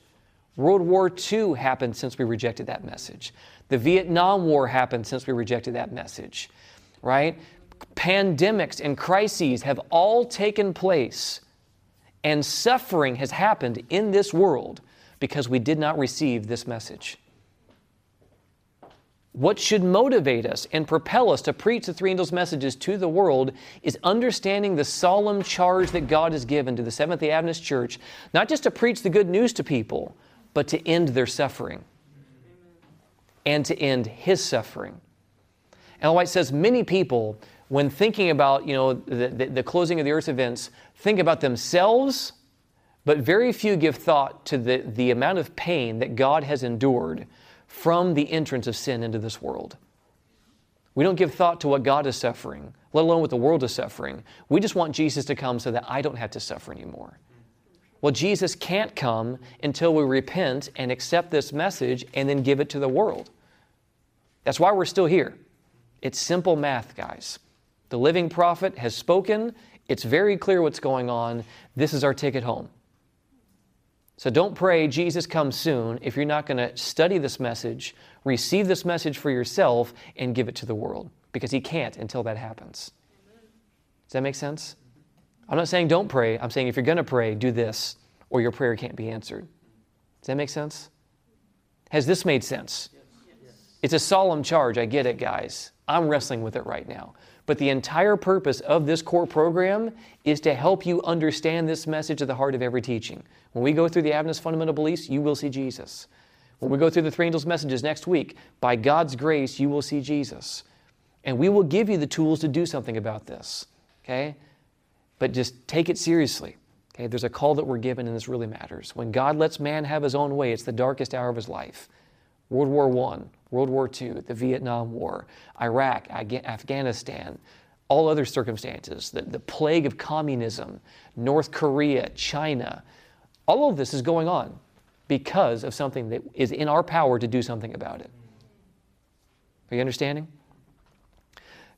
World War II happened since we rejected that message. The Vietnam War happened since we rejected that message, right? Pandemics and crises have all taken place and suffering has happened in this world because we did not receive this message. What should motivate us and propel us to preach the three angels' messages to the world is understanding the solemn charge that God has given to the Seventh day Adventist Church, not just to preach the good news to people, but to end their suffering and to end His suffering. Ellen White says many people, when thinking about you know, the, the, the closing of the earth's events, think about themselves, but very few give thought to the, the amount of pain that God has endured from the entrance of sin into this world. We don't give thought to what God is suffering, let alone what the world is suffering. We just want Jesus to come so that I don't have to suffer anymore. Well, Jesus can't come until we repent and accept this message and then give it to the world. That's why we're still here. It's simple math, guys. The living prophet has spoken, it's very clear what's going on. This is our ticket home. So don't pray, Jesus comes soon, if you're not going to study this message, receive this message for yourself, and give it to the world, because He can't until that happens. Does that make sense? I'm not saying don't pray. I'm saying if you're going to pray, do this, or your prayer can't be answered. Does that make sense? Has this made sense? It's a solemn charge. I get it, guys. I'm wrestling with it right now. But the entire purpose of this core program is to help you understand this message at the heart of every teaching. When we go through the Adventist fundamental beliefs, you will see Jesus. When we go through the three angels' messages next week, by God's grace, you will see Jesus. And we will give you the tools to do something about this. Okay? But just take it seriously. Okay? There's a call that we're given, and this really matters. When God lets man have his own way, it's the darkest hour of his life. World War I, World War II, the Vietnam War, Iraq, Afghanistan, all other circumstances, the, the plague of communism, North Korea, China, all of this is going on because of something that is in our power to do something about it. Are you understanding?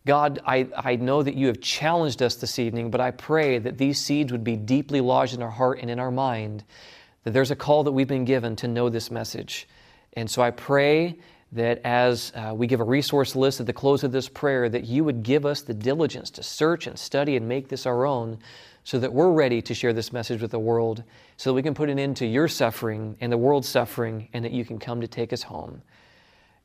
God, I, I know that you have challenged us this evening, but I pray that these seeds would be deeply lodged in our heart and in our mind, that there's a call that we've been given to know this message. And so I pray that as uh, we give a resource list at the close of this prayer, that you would give us the diligence to search and study and make this our own so that we're ready to share this message with the world, so that we can put an end to your suffering and the world's suffering, and that you can come to take us home.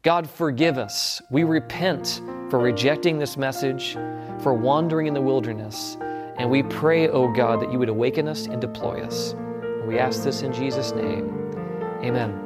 God, forgive us. We repent for rejecting this message, for wandering in the wilderness. And we pray, O oh God, that you would awaken us and deploy us. We ask this in Jesus' name. Amen.